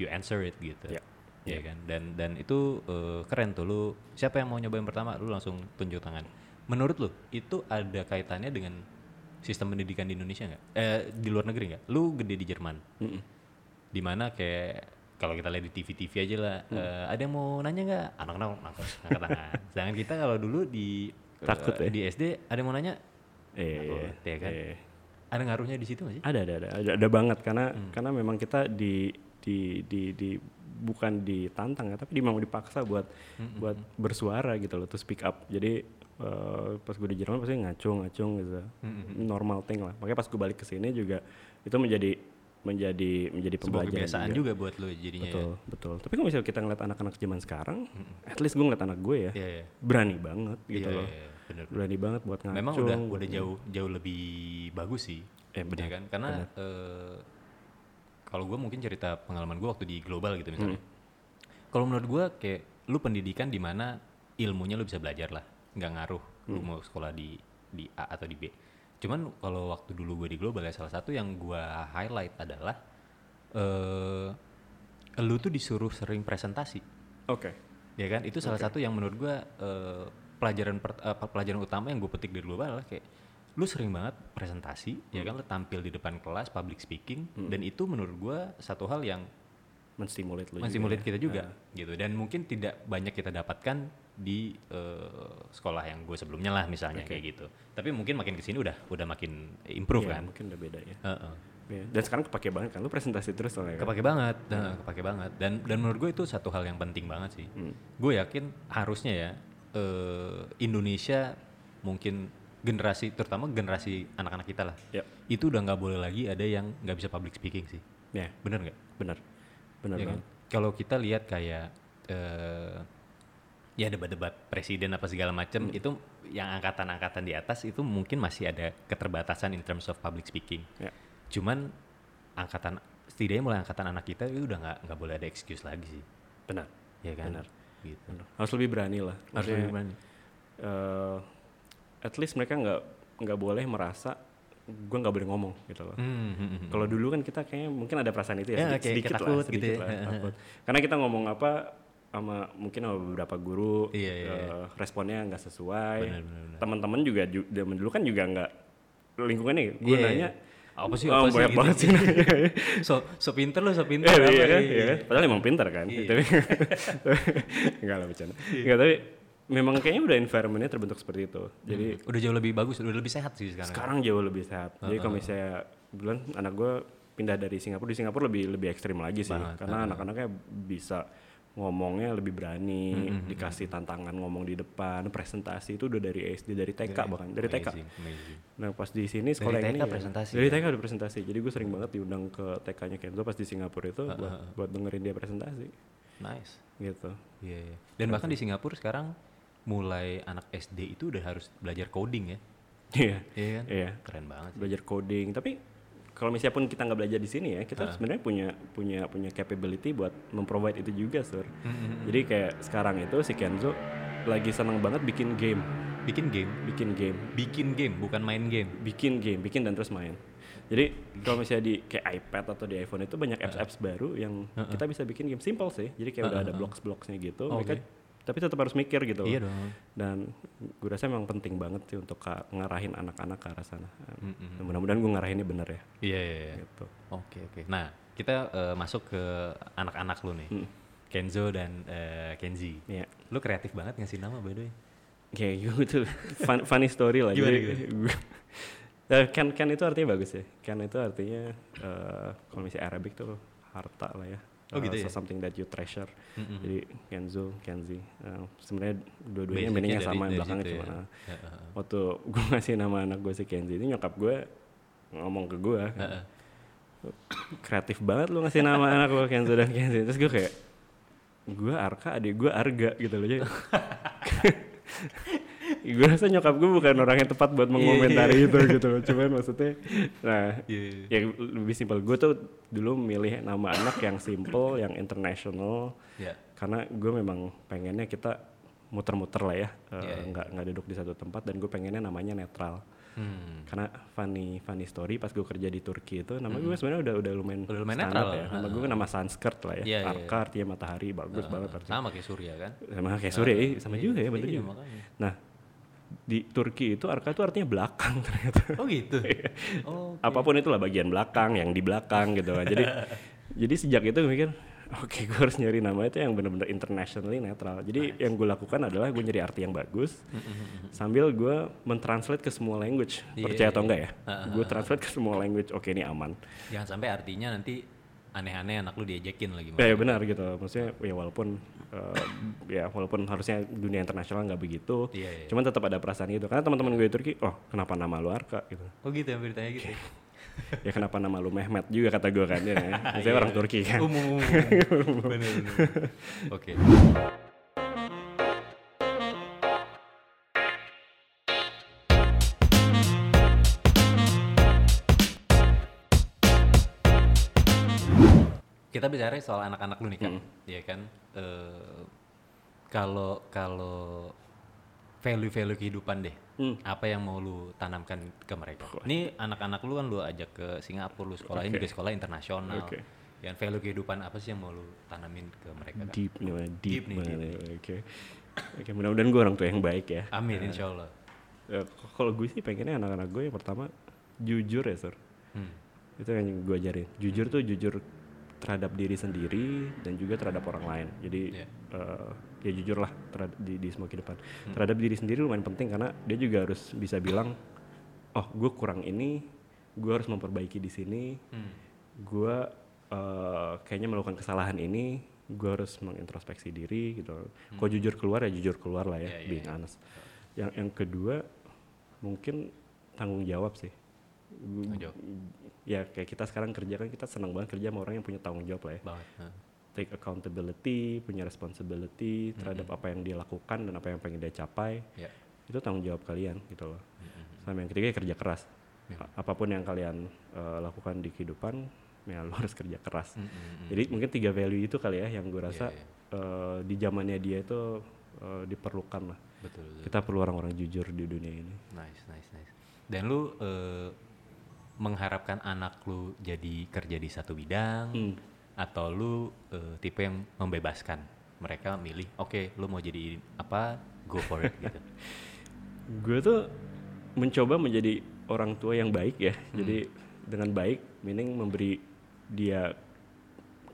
S1: you answer it gitu.
S2: Ya.
S1: Ya kan dan dan itu eh, keren tuh lu siapa yang mau nyobain pertama lu langsung tunjuk tangan. Menurut lu itu ada kaitannya dengan sistem pendidikan di Indonesia nggak? Eh di luar negeri nggak? Lu gede di Jerman
S2: Mm-mm.
S1: di mana kayak kalau kita lihat di TV-TV aja lah
S2: Hmm.
S1: eh, ada yang mau nanya nggak anak-anak ngangkat tangan sedangkan kita kalau dulu di
S2: Takut
S1: eh,
S2: ya?
S1: di SD ada yang mau nanya
S2: Eh,
S1: Takut, ya kan?
S2: eh.
S1: ada ngaruhnya di situ nggak sih?
S2: Ada, ada, ada, ada, ada banget karena
S1: Hmm.
S2: karena memang kita di di di di bukan ditantang ya, tapi memang dipaksa buat
S1: Hmm,
S2: buat bersuara gitu loh, to speak up. Jadi eh, pas gue di Jerman pasti ngacung ngacung gitu,
S1: Hmm,
S2: normal thing lah. Makanya pas gue balik ke sini juga itu menjadi menjadi menjadi
S1: Sebuah
S2: pembelajaran
S1: kebiasaan
S2: juga.
S1: juga buat lo jadinya
S2: Betul, betul. Tapi kalau misalnya kita ngeliat anak-anak zaman sekarang, at least gue ngeliat anak gue ya,
S1: ya. Iya, iya.
S2: berani banget gitu
S1: Iya,
S2: loh.
S1: iya, bener.
S2: Berani banget buat ngacung.
S1: Memang udah udah jauh jauh lebih bagus sih.
S2: Eh, benar,
S1: ya kan? Karena eh, kalau gue mungkin cerita pengalaman gue waktu di global gitu misalnya.
S2: Hmm.
S1: Kalau menurut gue kayak lu pendidikan di mana ilmunya lu bisa belajar lah, nggak ngaruh lu
S2: Hmm.
S1: mau sekolah di di A atau di B. Cuman kalau waktu dulu gue di global ya salah satu yang gue highlight adalah eh lu tuh disuruh sering presentasi
S2: Oke.
S1: ya kan itu salah satu yang menurut gua eh, pelajaran per- eh, pelajaran utama yang gue petik dari global adalah kayak lu sering banget presentasi ya kan? Lu tampil di depan kelas public speaking dan itu menurut gua satu hal yang
S2: Menstimulat lu
S1: menstimulat
S2: juga ya.
S1: kita juga gitu. Dan mungkin tidak banyak kita dapatkan di eh, sekolah yang gue sebelumnya lah misalnya kayak gitu. Tapi mungkin makin ke sini udah udah makin improve
S2: Iya,
S1: kan?
S2: mungkin udah beda ya.
S1: Heeh.
S2: Iya. Dan sekarang kepake banget kan, lu presentasi terus soalnya kan?
S1: kepake banget. Nah, kepake banget. Dan dan menurut gue itu satu hal yang penting banget sih.
S2: Hmm.
S1: gue yakin harusnya ya eh, Indonesia mungkin generasi terutama generasi anak-anak kita lah
S2: Ya.
S1: itu udah nggak boleh lagi ada yang nggak bisa public speaking sih
S2: Ya,
S1: bener nggak
S2: benar. Benar
S1: Ya kan? kalau kita lihat kayak eh, ya debat-debat presiden apa segala macam
S2: Hmm.
S1: itu yang angkatan-angkatan di atas itu mungkin masih ada keterbatasan in terms of public speaking
S2: Ya.
S1: cuman angkatan setidaknya mulai angkatan anak kita itu udah nggak nggak boleh ada excuse lagi sih
S2: Benar.
S1: ya kan
S2: Benar.
S1: gitu
S2: benar. Harus lebih berani lah.
S1: harus lebih berani
S2: eh, at least mereka nggak nggak boleh merasa gue nggak boleh ngomong gitu loh.
S1: Hmm, hmm, hmm, hmm.
S2: Kalau dulu kan kita kayaknya mungkin ada perasaan itu
S1: Ya,
S2: ya, sedikit,
S1: kayak
S2: sedikit lah,
S1: ketakut
S2: sedikit
S1: gitu ya.
S2: lah, takut. Karena kita ngomong apa sama mungkin sama beberapa guru,
S1: Iya, iya,
S2: eh, responnya nggak sesuai. Teman-teman juga ju- zaman dulu kan juga nggak lingkungannya, gue
S1: Iya, iya.
S2: nanya
S1: apa sih
S2: oh,
S1: apa sih
S2: banyak
S1: gitu.
S2: banget sih
S1: so so pinter lo so pinter
S2: Eh, iya
S1: iya.
S2: iya? Padahal emang pintar kan.
S1: Iya.
S2: Tapi enggak lah bercanda. Enggak, tapi memang kayaknya udah environmentnya terbentuk seperti itu. Jadi
S1: Hmm, udah jauh lebih bagus udah lebih sehat sih sekarang
S2: sekarang jauh lebih sehat. Jadi kalau misalnya bulan anak gue pindah dari Singapura di Singapura lebih lebih ekstrim lagi sih,
S1: Banget,
S2: karena anak-anaknya bisa ngomongnya lebih berani,
S1: Hmm,
S2: dikasih tantangan ngomong di depan, presentasi itu udah dari SD, dari TK bahkan, dari TK.
S1: Amazing, amazing.
S2: Nah pas di sini sekolah
S1: TK
S2: yang ini ya,
S1: presentasi
S2: dari TK udah presentasi. Jadi gue sering banget diundang ke TK-nya Kenzo pas di Singapura itu buat buat dengerin dia presentasi
S1: nice
S2: gitu.
S1: Iya, iya. Dan bahkan di Singapura sekarang mulai anak SD itu udah harus belajar coding ya.
S2: Iya.
S1: Iya kan?
S2: Iya.
S1: Keren banget. sih.
S2: Belajar coding, tapi kalau misalnya pun kita nggak belajar di sini ya, kita sebenarnya punya punya punya capability buat memprovide itu juga, sur. Jadi kayak sekarang itu si Kenzo lagi senang banget bikin game,
S1: Bikin game,
S2: bikin game,
S1: bikin game bukan main game.
S2: bikin game, bikin dan terus main. Jadi kalau misalnya di kayak iPad atau di iPhone itu banyak apps-apps baru yang kita bisa bikin game simple sih. Jadi kayak udah ada blocks-blocksnya gitu.
S1: Oh,
S2: Mereka. Tapi tetap harus mikir gitu.
S1: Iya dong.
S2: Dan gue rasa memang penting banget sih untuk ngarahin anak-anak ke arah sana. Dan Mudah-mudahan gue ngarahinnya bener ya.
S1: Iya, iya, iya.
S2: Gitu.
S1: Oke, oke. Nah, kita eh, masuk ke anak-anak lu nih.
S2: Hmm.
S1: Kenzo dan eh, Kenzi.
S2: Iya.
S1: Lu kreatif banget ngasih nama by the way.
S2: Kayak gitu. Fun- funny story lah.
S1: Gimana,
S2: Jadi, gue- Eh, Ken Ken itu artinya bagus ya. Ken itu artinya eh, kalau misalnya Arabic tuh harta lah ya.
S1: Oh, gitu ya?
S2: so something that you treasure.
S1: Mm-mm.
S2: Jadi Kenzo, Kenzi. Eh, sebenarnya dua-duanya meaningnya sama yang
S1: dari
S2: belakangnya
S1: situ
S2: cuma.
S1: ya. Ya, uh, uh.
S2: waktu gue ngasih nama anak gue si Kenzi ini nyokap gue ngomong ke gue kreatif banget lu ngasih nama anak gue Kenzo dan Kenzi terus gue kayak gue Arka adik gue Arga gitu loh jadi gue rasa nyokap gue bukan orang yang tepat buat mengomentari itu gitu loh cuman maksudnya nah
S1: Iya, iya.
S2: ya lebih simpel gue tuh dulu milih nama anak yang simple yang international
S1: Ya.
S2: karena gue memang pengennya kita muter-muter lah ya eh,
S1: Iya, iya.
S2: nggak nggak duduk di satu tempat dan gue pengennya namanya netral
S1: Hmm.
S2: karena funny funny story pas gue kerja di Turki itu nama gue sebenarnya udah udah lumayan
S1: Udah lumayan
S2: standar
S1: netral.
S2: ya nama gue kan nama Sanskrit lah ya
S1: Iya, iya,
S2: Arka artinya matahari bagus banget artinya
S1: Sama kayak Surya kan?
S2: sama kayak Surya eh, sama juga ya bener
S1: Iya,
S2: juga
S1: makanya.
S2: nah di Turki itu Arka itu artinya belakang ternyata
S1: Oh gitu.
S2: Iya.
S1: oh.
S2: apa pun itulah bagian belakang yang di belakang gitu jadi jadi sejak itu gue mikir oke gue harus nyari nama itu yang benar-benar internationally netral. Jadi yang gue lakukan adalah gue nyari arti yang bagus, sambil gue mentranslate ke semua language.
S1: Iya,
S2: Percaya atau
S1: iya.
S2: enggak ya? Gue translate ke semua language. Oke ini aman.
S1: Jangan sampai artinya nanti aneh-aneh anak lu diejekin lagi.
S2: Ya, ya benar gitu. Maksudnya ya walaupun eh, ya walaupun harusnya dunia internasional nggak begitu,
S1: Iya, iya.
S2: cuman tetap ada perasaan gitu. Karena teman-teman gue di Turki, oh kenapa nama lu Arka gitu.
S1: Oh gitu ya beritanya gitu. ya?
S2: ya kenapa nama lu Mehmet juga kata gue kan ya.
S1: Iya.
S2: orang Turki kan.
S1: Umum, umum, bener. Oke. Kita bicara soal anak-anak lu nih kan, ya kan. Eh, Kalau kalau value-value kehidupan deh,
S2: Hmm.
S1: apa yang mau lu tanamkan ke mereka? Ini anak-anak lu kan lu ajak ke Singapura, lu sekolahin
S2: Oke.
S1: juga sekolah internasional.
S2: Oke.
S1: Yang value kehidupan apa sih yang mau lu tanamin ke mereka? Kak?
S2: Deep nih, deep,
S1: Deep nih.
S2: Oke. Oke, mudah-mudahan gue orang tua yang baik ya.
S1: Amin, insya Allah.
S2: Ya, k- kalau gue sih pengennya anak-anak gue yang pertama jujur ya, Sur.
S1: Hmm.
S2: Itu yang gue ajarin. Jujur tuh jujur terhadap diri sendiri dan juga terhadap orang lain. Jadi
S1: Iya.
S2: eh, ya jujur lah terhadap di, di semua kehidupan.
S1: Hmm.
S2: Terhadap diri sendiri lumayan penting karena dia juga harus bisa bilang, oh gue kurang ini, gue harus memperbaiki di sini.
S1: Hmm.
S2: Gue eh, kayaknya melakukan kesalahan ini, gue harus mengintrospeksi diri gitu. Kalau jujur keluar ya jujur keluar lah ya,
S1: Hmm.
S2: Being
S1: iya.
S2: honest. Yang yang kedua mungkin tanggung jawab sih.
S1: Jawab.
S2: Ya kayak kita sekarang kerja kan kita senang banget kerja sama orang yang punya tanggung jawab lah ya.
S1: Banget.
S2: Take accountability, punya responsibility terhadap apa yang dia lakukan dan apa yang pengen dia capai.
S1: Ya.
S2: Itu tanggung jawab kalian gitu loh. Sama yang ketiga ya kerja keras.
S1: Ya.
S2: A- Apa pun yang kalian eh, lakukan di kehidupan, ya lo harus kerja keras.
S1: Hmm, hmm, hmm.
S2: Jadi mungkin tiga value itu kali ya yang gue rasa
S1: Iya, iya.
S2: eh, di zamannya dia itu eh, diperlukan lah.
S1: Betul, betul.
S2: Kita perlu orang-orang jujur di dunia ini.
S1: Nice, nice, nice. Dan lu eh, mengharapkan anak lu jadi kerja di satu bidang
S2: Hmm.
S1: atau lu eh, tipe yang membebaskan mereka milih, oke, lu mau jadi apa, go for it gitu.
S2: Gue tuh mencoba menjadi orang tua yang baik ya.
S1: Hmm.
S2: Jadi dengan baik, meaning memberi dia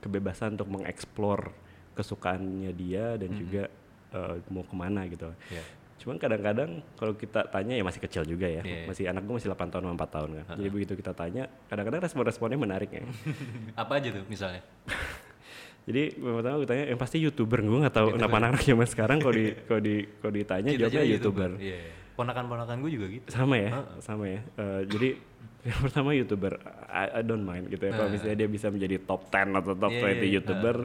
S2: kebebasan untuk mengeksplor kesukaannya dia dan juga eh, mau ke mana gitu.
S1: Ya.
S2: Cuman kadang-kadang kalau kita tanya ya masih kecil juga ya.
S1: Iya.
S2: Masih anak gue masih 8 tahun sama 4 tahun kan. Jadi begitu kita tanya, kadang-kadang respon-responnya menarik ya.
S1: Apa aja tuh misalnya?
S2: Jadi pertama gue tanya, yang pasti youtuber gue nggak tahu kenapa anak-anak zaman sekarang kalau di kalau di kalau ditanya jawabnya
S1: aja
S2: youtuber.
S1: Iya. Ponakan-ponakan gue juga gitu.
S2: Sama ya, sama ya. Eh, jadi yang pertama youtuber, I, I don't mind gitu ya. Kalau misalnya dia bisa menjadi top 10 atau top
S1: Iya,
S2: 20
S1: iya,
S2: youtuber,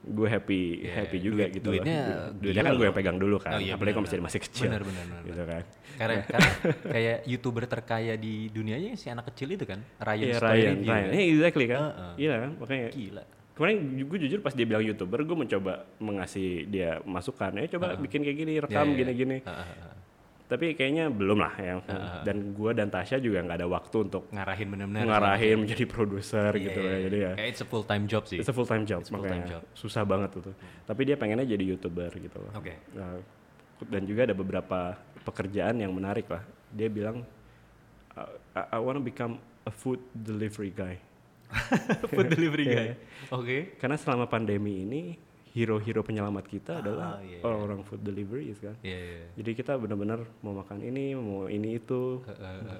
S2: gue happy
S1: Iya,
S2: happy juga
S1: duit-
S2: gitu
S1: duitnya
S2: loh. Du- Duitnya kan gue yang pegang dulu kan,
S1: Oh, iya,
S2: apalagi kalau masih masih kecil.
S1: Benar, benar, benar,
S2: Gitu kan.
S1: Karena, karena kayak youtuber terkaya di dunianya si anak kecil itu kan, Ryan
S2: Iya
S1: Story
S2: Ryan, Ryan.
S1: kan?
S2: Iya exactly kan.
S1: Heeh.
S2: Iya kan, makanya
S1: Gila.
S2: kemarin gue jujur pas dia bilang youtuber, gue mencoba mengasih dia masukan. Ya coba bikin kayak gini, rekam
S1: Iya, iya.
S2: gini-gini.
S1: Heeh, heeh.
S2: Tapi kayaknya belum lah ya. Dan gue dan Tasya juga nggak ada waktu untuk
S1: Ngarahin bener-bener.
S2: ngarahin menjadi produser
S1: Iya,
S2: gitu
S1: iya,
S2: ya.
S1: iya.
S2: Jadi ya
S1: Kayak it's a full time job sih.
S2: it's a full time job
S1: full-time
S2: makanya
S1: job.
S2: susah banget tuh. Tapi dia pengennya jadi youtuber gitu loh.
S1: Oke.
S2: Nah, dan juga ada beberapa pekerjaan yang menarik lah. Dia bilang I, I want to become a food delivery guy.
S1: Food delivery
S2: Iya.
S1: guy. Oke.
S2: Karena selama pandemi ini hero-hero penyelamat kita
S1: Ah,
S2: adalah
S1: iya, iya.
S2: orang-orang food delivery kan.
S1: Iya, iya.
S2: Jadi kita benar-benar mau makan ini, mau ini itu,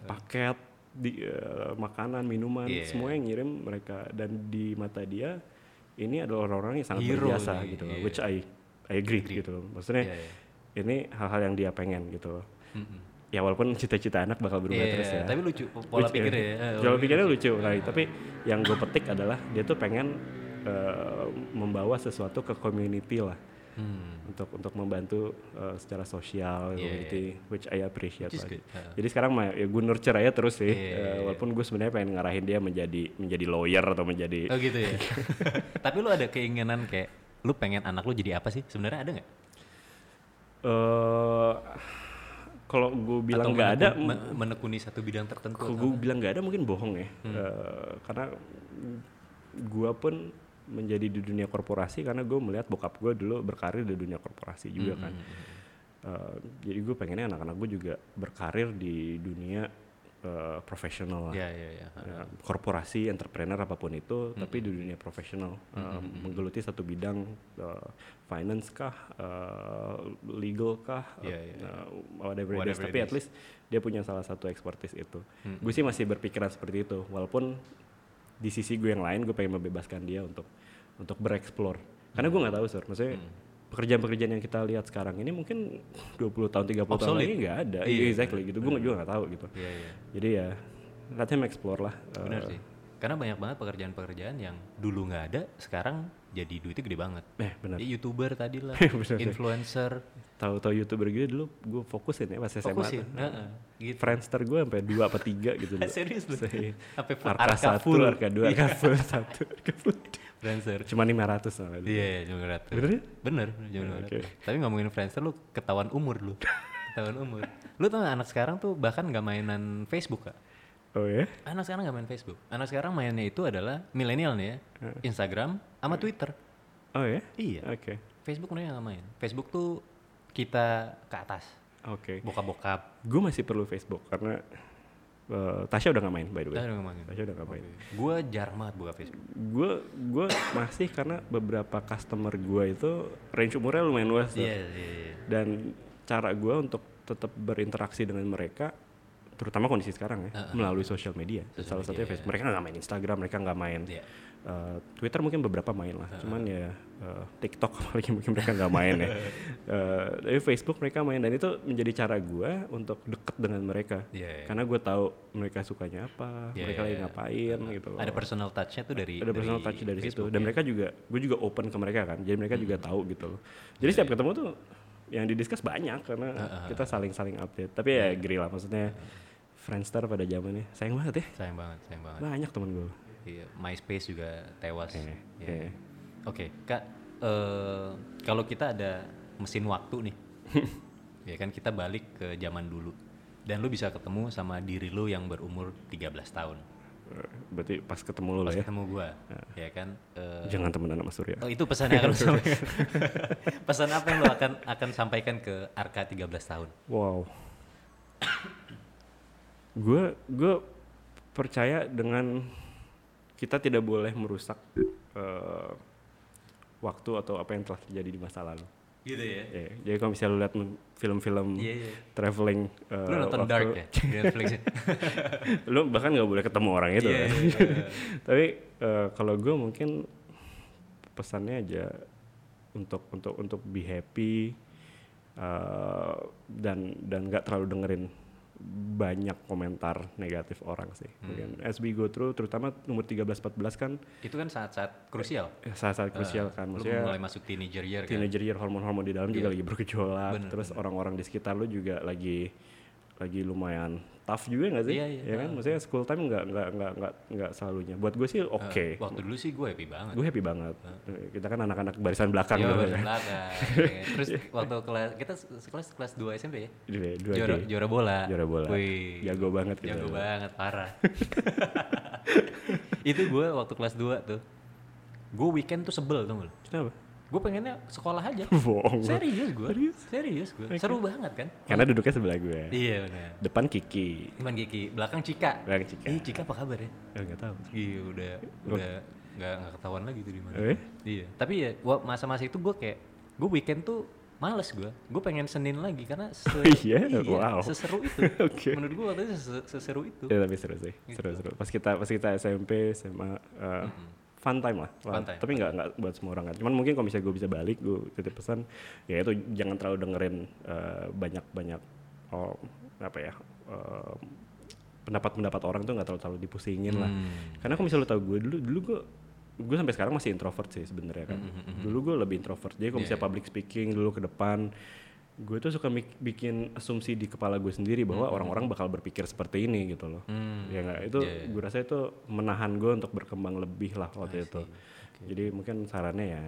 S2: paket, di eh, makanan, minuman,
S1: Iya.
S2: semua yang ngirim mereka dan di mata dia ini adalah orang-orang yang sangat
S1: Hero
S2: berjasa
S1: nih,
S2: gitu loh,
S1: iya.
S2: which I I agree, gitu loh. Maksudnya
S1: Iya, iya.
S2: ini hal-hal yang dia pengen gitu loh.
S1: Mm-mm.
S2: Ya walaupun cita-cita anak bakal berubah
S1: Iya,
S2: terus ya.
S1: Tapi lucu pola pikirnya ya.
S2: eh,
S1: Eh,
S2: Pola pikirnya
S1: pikir
S2: lucu, kali. Tapi yang gue petik adalah dia tuh pengen eh, membawa sesuatu ke community lah
S1: Hmm.
S2: untuk untuk membantu eh, secara sosial
S1: Iya,
S2: community, which I appreciate
S1: Which
S2: lah.
S1: Heeh.
S2: Jadi sekarang mah ya gue nurture aja terus sih, Eh,
S1: iya.
S2: walaupun gue sebenarnya pengen ngarahin dia menjadi menjadi lawyer atau menjadi
S1: Oh gitu ya. Tapi lu ada keinginan kayak lu pengen anak lu jadi apa sih? Sebenarnya ada nggak?
S2: eh kalau gue bilang nggak ada,
S1: menekun- me- menekuni satu bidang tertentu.
S2: kalau gue bilang nggak ada mungkin bohong ya,
S1: Hmm.
S2: Eh, karena gue pun menjadi di dunia korporasi karena gue melihat bokap gue dulu berkarir di dunia korporasi juga
S1: Hmm,
S2: kan. Eh, jadi gue pengennya anak-anak gue juga berkarir di dunia uh, profesional lah.
S1: Iya, iya, iya.
S2: Ya, korporasi, entrepreneur apa pun itu, tapi di dunia profesional uh, menggeluti satu bidang uh, finance kah, uh, legal kah,
S1: Iya, iya.
S2: uh, whatever, it is.
S1: Whatever
S2: Tapi
S1: it
S2: at least dia punya salah satu expertise itu.
S1: Hmm.
S2: Gue sih masih berpikiran seperti itu, walaupun di sisi gue yang lain gue pengen membebaskan dia untuk untuk bereksplor. Karena gue nggak tahu sur, maksudnya
S1: Hmm.
S2: pekerjaan-pekerjaan yang kita lihat sekarang ini mungkin 20 tahun 30 tahun
S1: Obsolete.
S2: lagi nggak ada.
S1: Iya,
S2: Iya, exactly gitu. Gue juga nggak tahu gitu.
S1: Iya, iya.
S2: Jadi ya let him explore lah.
S1: Benar
S2: Eh,
S1: sih. Karena banyak banget pekerjaan-pekerjaan yang dulu nggak ada, sekarang jadi duitnya gede banget.
S2: Eh benar.
S1: Ya, YouTuber tadi lah, influencer,
S2: Tahu-tahu youtuber gitu dulu gue fokusin ya pas SMA.
S1: fokusin. Heeh, gitu.
S2: Friendster gue sampai dua apa tiga gitu dulu.
S1: Serius lu?
S2: Saya-
S1: Sampai full
S2: Arka satu. Arka dua, Arka full satu, Arka full.
S1: Influencer.
S2: Cuma 500 sama dulu.
S1: Iya, iya, cuma ratus.
S2: Bener ya?
S1: Bener, cuma
S2: Oke.
S1: 500. Tapi ngomongin influencer lu ketahuan umur lu. ketahuan umur. Lu tau gak anak sekarang tuh bahkan nggak mainan Facebook kak?
S2: Oh ya?
S1: Anak sekarang nggak main Facebook. Anak sekarang mainnya itu adalah milenial nih ya. Instagram sama Twitter.
S2: Oh ya?
S1: Iya.
S2: Oke.
S1: Facebook mereka nggak main. Facebook tuh kita ke atas.
S2: Oke.
S1: Bokap-bokap.
S2: Gue masih perlu Facebook karena eh, Tasya udah gak main by the way.
S1: Kita udah nggak main.
S2: Tasya udah gak main.
S1: Gue jarang banget buka Facebook.
S2: Gue gue masih karena beberapa customer gue itu range umurnya lumayan luas.
S1: Iya, iya, iya.
S2: Dan cara gue untuk tetap berinteraksi dengan mereka, terutama kondisi sekarang ya, melalui sosial media. Salah satunya Facebook. Mereka nggak main Instagram, mereka nggak main
S1: Iya.
S2: eh, Twitter mungkin beberapa main lah. Cuman ya eh, TikTok apalagi mungkin mereka nggak main ya. Eh, tapi Facebook mereka main dan itu menjadi cara gue untuk deket dengan mereka.
S1: Iya, iya.
S2: Karena gue tahu mereka sukanya apa,
S1: Iya,
S2: mereka
S1: iya,
S2: lagi
S1: iya.
S2: ngapain gitu. loh
S1: Ada personal touch-nya tuh dari
S2: ada personal touch dari situ dan mereka juga gue juga open ke mereka kan jadi mereka juga tahu gitu loh jadi setiap ketemu tuh yang didiskus banyak karena kita saling-saling update tapi ya agree lah maksudnya Friendster pada zamannya sayang banget ya
S1: Sayang banget, sayang banget.
S2: banyak temen gue
S1: Iya, MySpace juga tewas.
S2: Iya.
S1: iya. Oke, Kak, eh, kalau kita ada mesin waktu nih, ya kan kita balik ke zaman dulu, dan lu bisa ketemu sama diri lu yang berumur 13 tahun.
S2: Berarti pas ketemu lo lah
S1: Pas
S2: ya
S1: ketemu gua, ya kan. eh,
S2: jangan temenan sama Surya
S1: oh, itu pesan yang akan lu sampaikan. pesan apa yang lu akan akan sampaikan ke Arka 13 tahun?
S2: wow gue gue percaya dengan kita tidak boleh merusak eh, waktu atau apa yang telah terjadi di masa lalu
S1: Gitu ya.
S2: Ya, jadi kalau misalnya lu lihat film-film
S1: Iya, iya.
S2: traveling uh,
S1: Lu nonton
S2: waktu-
S1: Dark ya di Netflix. ya?
S2: lu bahkan nggak boleh ketemu orang itu kan.
S1: iya, iya.
S2: Tapi uh, kalau gue mungkin pesannya aja untuk untuk untuk be happy uh, dan dan nggak terlalu dengerin banyak komentar negatif orang sih.
S1: Hmm.
S2: Mungkin as we go through, terutama umur 13-14 kan
S1: Itu kan saat-saat krusial.
S2: eh, saat-saat krusial kan.
S1: Lu
S2: Maksudnya
S1: mulai masuk teenager year kan.
S2: teenager year hormon-hormon di dalam juga lagi bergejolak
S1: Bener,
S2: terus orang-orang di sekitar lu juga lagi lagi lumayan tough juga nggak sih
S1: Iya, iya.
S2: ya kan maksudnya school time nggak nggak nggak nggak nggak selalunya buat gue sih oke
S1: Waktu dulu sih gue happy banget.
S2: gue happy banget kita kan anak-anak barisan belakang
S1: Iya,
S2: ya
S1: belakang. ya. Terus waktu kelas kita sekelas kelas 2 SMP ya.
S2: Dua- dua
S1: Juara juara bola.
S2: Juara bola.
S1: Wih.
S2: Jago banget kita.
S1: Jago banget parah. itu gue waktu kelas 2 tuh. Gue weekend tuh sebel tuh.
S2: kenapa
S1: Gue pengennya sekolah aja.
S2: bohong.
S1: Serius gue. Serius gue. Seru banget kan?
S2: karena duduknya sebelah gue
S1: Iya benar.
S2: depan Kiki
S1: Cuman Kiki, belakang Cika.
S2: belakang Cika
S1: Ih, Cika apa kabar ya?
S2: Eh, nggak tahu
S1: Iya udah udah nggak nggak ketahuan lagi tuh di mana.
S2: Eh?
S1: Iya. Tapi ya wa- masa-masa itu gue kayak gue weekend tuh males gue. Gue pengen Senin lagi karena se
S2: Iya? Wow.
S1: seseru itu.
S2: Oke.
S1: Menurut gue waktu itu ses- seseru itu.
S2: Ya tapi seru sih, seru-seru. Pas kita pas kita SMP, SMA, uh, fun time lah.
S1: Fun time,
S2: Tapi nggak nggak buat semua orang kan. Cuman mungkin kalau misalnya gue bisa balik, gue titip pesan, ya itu jangan terlalu dengerin uh, banyak-banyak oh, apa ya uh, pendapat-pendapat orang tuh nggak terlalu terlalu dipusingin lah.
S1: Hmm.
S2: Karena kalau misalnya lo tau gue dulu, dulu gue gue sampai sekarang masih introvert sih sebenarnya kan. Dulu gue lebih introvert. Jadi kalau misalnya public speaking dulu ke depan, gue tuh suka bikin asumsi di kepala gue sendiri bahwa orang-orang bakal berpikir seperti ini gitu loh.
S1: Hmm.
S2: Ya nggak itu gue rasa itu menahan gue untuk berkembang lebih lah waktu itu. Jadi mungkin sarannya ya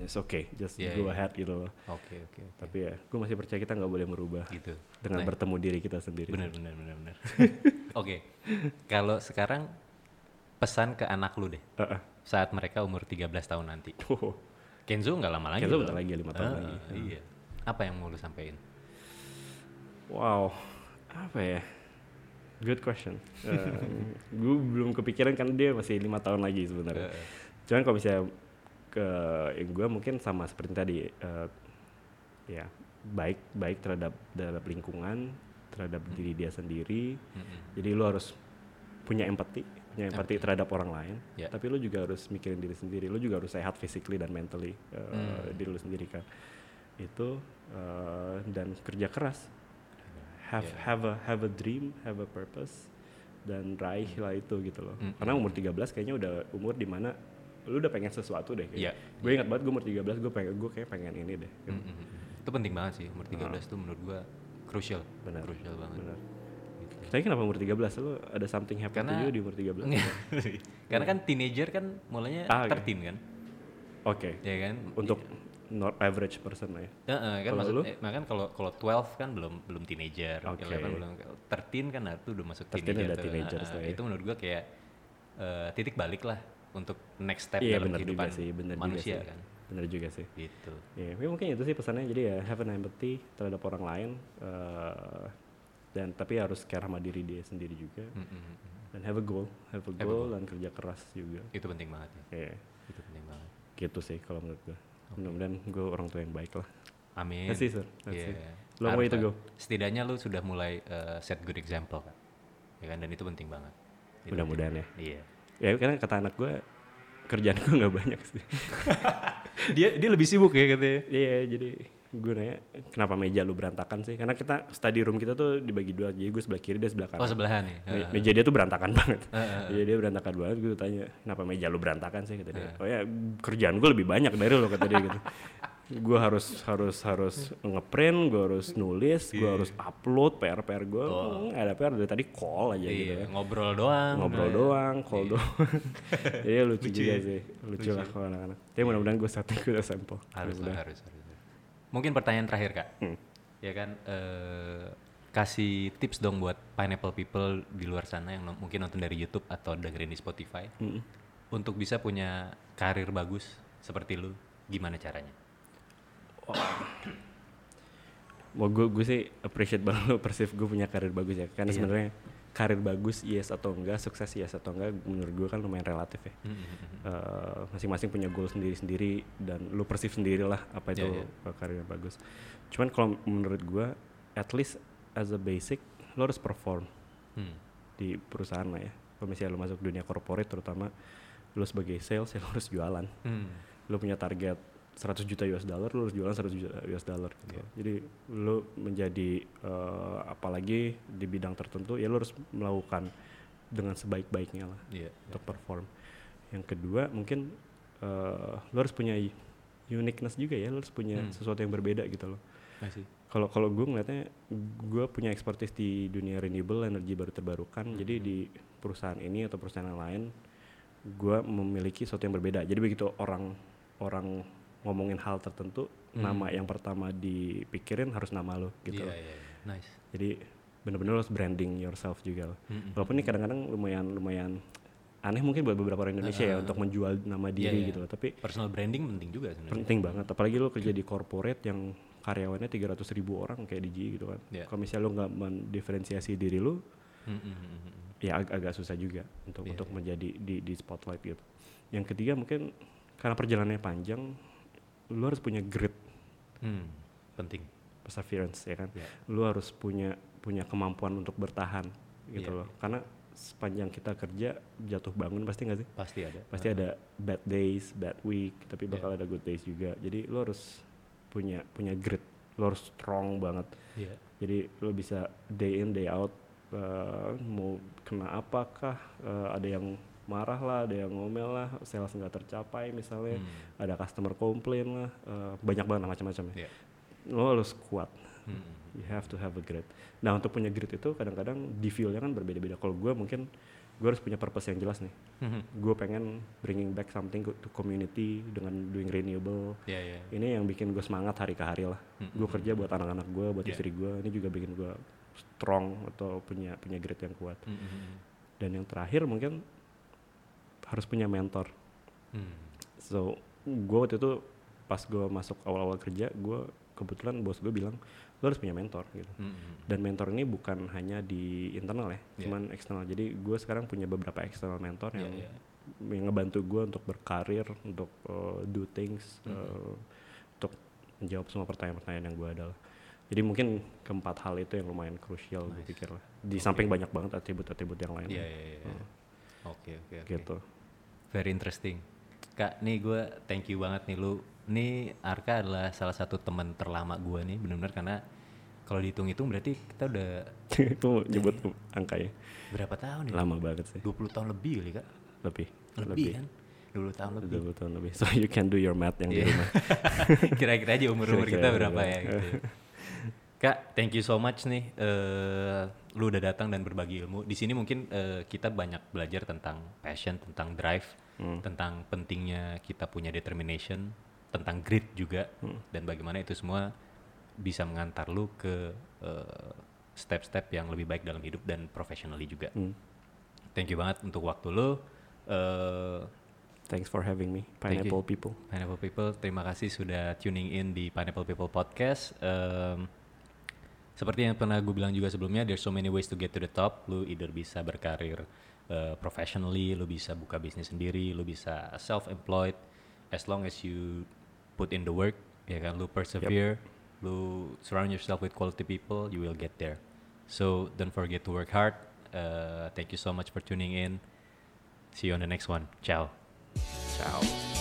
S2: it's okay, just
S1: Yeah,
S2: go
S1: yeah.
S2: ahead gitu loh.
S1: Oke oke.
S2: Tapi ya gue masih percaya kita nggak boleh merubah
S1: Gitu.
S2: dengan bertemu diri kita sendiri.
S1: Bener bener bener bener. Oke. Kalau sekarang pesan ke anak lu deh
S2: Heeh.
S1: saat mereka umur 13 tahun nanti.
S2: Oh,
S1: Kenzo nggak lama lagi.
S2: Kenzo bentar lagi, lima tahun
S1: Ah,
S2: lagi.
S1: Iya. Apa yang mau lu sampein?
S2: wow, apa ya? Good question. gue belum kepikiran kan dia masih lima tahun lagi sebenarnya.
S1: Eh,
S2: Cuman kalau misalnya ke yang gue mungkin sama seperti tadi eh, ya baik baik terhadap terhadap lingkungan, terhadap diri dia sendiri.
S1: mm-mm.
S2: Jadi lu harus punya empati, punya empati terhadap orang lain.
S1: Ya.
S2: Tapi lu juga harus mikirin diri sendiri. Lu juga harus sehat physically dan mentally eh,
S1: Hmm.
S2: diri lu sendiri kan. Itu eh, dan kerja keras. Have
S1: Ya.
S2: have a have a dream, have a purpose dan raih lah itu gitu loh.
S1: Hmm.
S2: Karena umur 13 kayaknya udah umur di mana lu udah pengen sesuatu deh.
S1: Iya.
S2: Gue ingat banget gue umur 13 gue pengen gue kayak pengen ini deh.
S1: Mm-mm. Itu penting banget sih umur 13 tuh menurut gua crucial.
S2: Benar.
S1: Crucial banget.
S2: Benar.
S1: Gitu.
S2: Tapi kenapa umur 13 lu ada something happen
S1: Karena-
S2: to you di umur 13?
S1: Karena kan teenager kan mulainya
S2: Ah, oke.
S1: 13 kan.
S2: Oke.
S1: Ya kan?
S2: Untuk not average person lah ya.
S1: Heeh, kan
S2: Kalau
S1: maksud,
S2: lu?
S1: eh, nah kan kalau kalau 12 kan belum belum teenager,
S2: Oke.
S1: 11 belum 13 kan nah, itu udah masuk
S2: 13
S1: teenager.
S2: udah
S1: Heeh,
S2: lah ya.
S1: Itu menurut gua kayak eh, titik balik lah untuk next step
S2: Iya
S1: dalam
S2: juga
S1: kehidupan
S2: sih, benar juga
S1: manusia
S2: sih.
S1: kan.
S2: Benar juga sih.
S1: Gitu.
S2: Ya, tapi mungkin itu sih pesannya. Jadi ya have an empathy terhadap orang lain eh, dan tapi harus care sama diri dia sendiri juga
S1: Mm-mm.
S2: dan have a goal, have a
S1: Have a
S2: goal dan kerja keras juga.
S1: Itu penting banget ya.
S2: Iya,
S1: Itu penting banget.
S2: gitu sih kalau menurut Mudah-mudahan gue orang tua yang baik lah.
S1: Amin.
S2: That's it, sir. That's
S1: Iya.
S2: it. Long way to go.
S1: Setidaknya lu sudah mulai eh, set good example kan. Ya kan dan itu penting banget.
S2: Mudah-mudahan ya.
S1: Iya.
S2: Ya karena kata anak gue kerjaan gue nggak banyak sih.
S1: dia dia lebih sibuk ya katanya.
S2: Iya, jadi gue nanya kenapa meja lu berantakan sih? Karena kita study room kita tuh dibagi dua, jadi gue sebelah kiri dia sebelah kanan.
S1: Oh sebelahan nih.
S2: Me- meja dia tuh berantakan banget.
S1: Heeh.
S2: Jadi dia berantakan banget. Gue tanya, kenapa meja lu berantakan sih? Kata dia. Oh ya, kerjaan gue lebih banyak dari lo kata dia gitu. gue harus harus harus ngeprint, gue harus nulis, gue harus upload PR PR gue. Nggak ada PR dari tadi call aja gitu.
S1: Iya,
S2: ya.
S1: ngobrol doang.
S2: Ngobrol
S1: Nah,
S2: doang, call doang. Iya lucu,
S1: Lucu
S2: juga
S1: ya?
S2: sih, lucu, lah kalau anak-anak. Tapi mudah-mudahan gue setting good example.
S1: Harus harus, harus. Mungkin pertanyaan terakhir kak.
S2: Hmm.
S1: Ya kan, eh, kasih tips dong buat pineapple people di luar sana yang mungkin nonton dari YouTube atau dengerin di Spotify.
S2: Mm.
S1: Untuk bisa punya karir bagus seperti lu, gimana caranya?
S2: Mau gue gue sih appreciate banget lo persif gue punya karir bagus ya. Karena
S1: Iya.
S2: sebenarnya karir bagus yes atau enggak, sukses yes atau enggak menurut gue kan lumayan relatif ya.
S1: Hmm, hmm, hmm, hmm.
S2: Eh, masing-masing punya goal sendiri-sendiri dan lu persif sendiri lah apa itu
S1: Iya,
S2: eh, karir yang bagus. Cuman kalau menurut gue at least as a basic lo harus perform
S1: Hmm.
S2: di perusahaan lah ya. Kalau misalnya lo masuk dunia corporate terutama lo sebagai sales ya lo harus jualan.
S1: Hmm.
S2: Lo punya target 100 juta US dollar, lo harus jualan 100 juta US dollar gitu.
S1: Iya.
S2: Jadi lo menjadi eh, apalagi di bidang tertentu ya lo harus melakukan dengan sebaik-baiknya lah
S1: Iya.
S2: untuk perform. Yang kedua mungkin eh, lo harus punya uniqueness juga ya, lo harus punya
S1: Hmm.
S2: sesuatu yang berbeda gitu loh. Kalau kalau gue ngeliatnya, gue punya expertise di dunia renewable energi baru terbarukan. Jadi di perusahaan ini atau perusahaan yang lain, gue memiliki sesuatu yang berbeda. Jadi begitu orang orang ngomongin hal tertentu,
S1: Hmm.
S2: nama yang pertama dipikirin harus nama lo gitu.
S1: Iya,
S2: loh.
S1: iya, iya. Nice.
S2: Jadi bener-bener harus branding yourself juga loh.
S1: Hmm, hmm.
S2: Walaupun ini kadang-kadang lumayan lumayan aneh mungkin buat beberapa orang Indonesia ya
S1: Ah.
S2: untuk menjual nama
S1: Iya,
S2: diri
S1: iya.
S2: gitu loh. Tapi
S1: Personal branding penting juga sebenarnya.
S2: penting banget. Apalagi lo kerja di corporate yang karyawannya 300 ribu orang kayak di GE gitu kan.
S1: Iya.
S2: Kalau misalnya lo nggak mendiferensiasi diri lo,
S1: Hmm, hmm, hmm, hmm.
S2: ya ag- agak susah juga untuk
S1: Iya,
S2: untuk
S1: iya.
S2: menjadi di di spotlight gitu. Yang ketiga mungkin karena perjalanannya panjang, lo harus punya grit,
S1: Hmm, penting.
S2: perseverance ya kan.
S1: Iya.
S2: Lo harus punya punya kemampuan untuk bertahan gitu
S1: Iya.
S2: loh. Karena sepanjang kita kerja jatuh bangun pasti nggak sih?
S1: Pasti ada.
S2: Pasti ada bad days, bad week, tapi bakal
S1: Iya.
S2: ada good days juga. Jadi lo harus punya punya grit, lo harus strong banget.
S1: Iya.
S2: Jadi lo bisa day in day out eh, mau kena apakah eh, ada yang marah lah, ada yang ngomel lah, sales nggak tercapai misalnya,
S1: Hmm.
S2: ada customer komplain lah, eh, banyak banget macam-macam ya.
S1: Iya.
S2: Lo harus kuat.
S1: Hmm.
S2: You have to have a grit. Nah untuk punya grit itu kadang-kadang di feel-nya kan berbeda-beda. Kalau gue mungkin gue harus punya purpose yang jelas nih.
S1: Hmm.
S2: Gue pengen bringing back something to community dengan doing renewable.
S1: Iya, iya.
S2: Ini yang bikin gue semangat hari ke hari lah.
S1: Hmm,
S2: Gue kerja buat anak-anak gue, buat
S1: Yeah.
S2: istri gue. Ini juga bikin gue strong atau punya punya grit yang kuat.
S1: Hmm, hmm, hmm.
S2: Dan yang terakhir mungkin harus punya mentor.
S1: Hmm.
S2: So gue waktu itu pas gue masuk awal-awal kerja, gue kebetulan bos gue bilang lo harus punya mentor gitu
S1: Mm-mm.
S2: dan mentor ini bukan hanya di internal ya
S1: Iya.
S2: cuman eksternal jadi gue sekarang punya beberapa eksternal mentor
S1: Iya,
S2: yang
S1: iya.
S2: yang ngebantu gue untuk berkarir untuk uh, do things
S1: Mm-hmm.
S2: uh, untuk menjawab semua pertanyaan-pertanyaan yang gue ada lah. jadi mungkin keempat hal itu yang lumayan krusial gue pikir lah di samping banyak banget atribut-atribut yang lain
S1: Iya, iya, iya. Oke, oke, oke.
S2: gitu
S1: Very interesting. Kak, nih gue thank you banget nih lu. Nih Arka adalah salah satu teman terlama gue nih, benar-benar karena kalau dihitung-hitung berarti kita udah
S2: itu nyebut angka ya
S1: berapa tahun ya?
S2: lama banget sih
S1: 20 tahun lebih kali kak?
S2: lebih
S1: Lebih, kan? 20 tahun lebih.
S2: 20 tahun lebih so you can do your math yang di
S1: Iya.
S2: rumah
S1: Kira-kira aja umur-umur kita berapa ya
S2: berapa.
S1: gitu. Kak, thank you so much nih. eh lu udah datang dan berbagi ilmu. Di sini mungkin eh, kita banyak belajar tentang passion, tentang drive,
S2: Hmm.
S1: tentang pentingnya kita punya determination, tentang grit juga,
S2: Hmm.
S1: dan bagaimana itu semua bisa mengantar lu ke eh, step-step yang lebih baik dalam hidup dan professionally juga.
S2: Hmm.
S1: Thank you banget untuk waktu lu. Eh,
S2: thanks for having me pineapple people
S1: Pineapple People, terima kasih sudah tuning in di Pineapple People Podcast. Em, seperti yang pernah gue bilang juga sebelumnya, there's so many ways to get to the top. Lu either bisa berkarir uh, professionally, lu bisa buka bisnis sendiri, lu bisa self-employed. As long as you put in the work, ya kan, lu persevere, lu surround yourself with quality people, you will get there. So don't forget to work hard. Uh, thank you so much for tuning in. See you on the next one. Ciao.
S2: ciao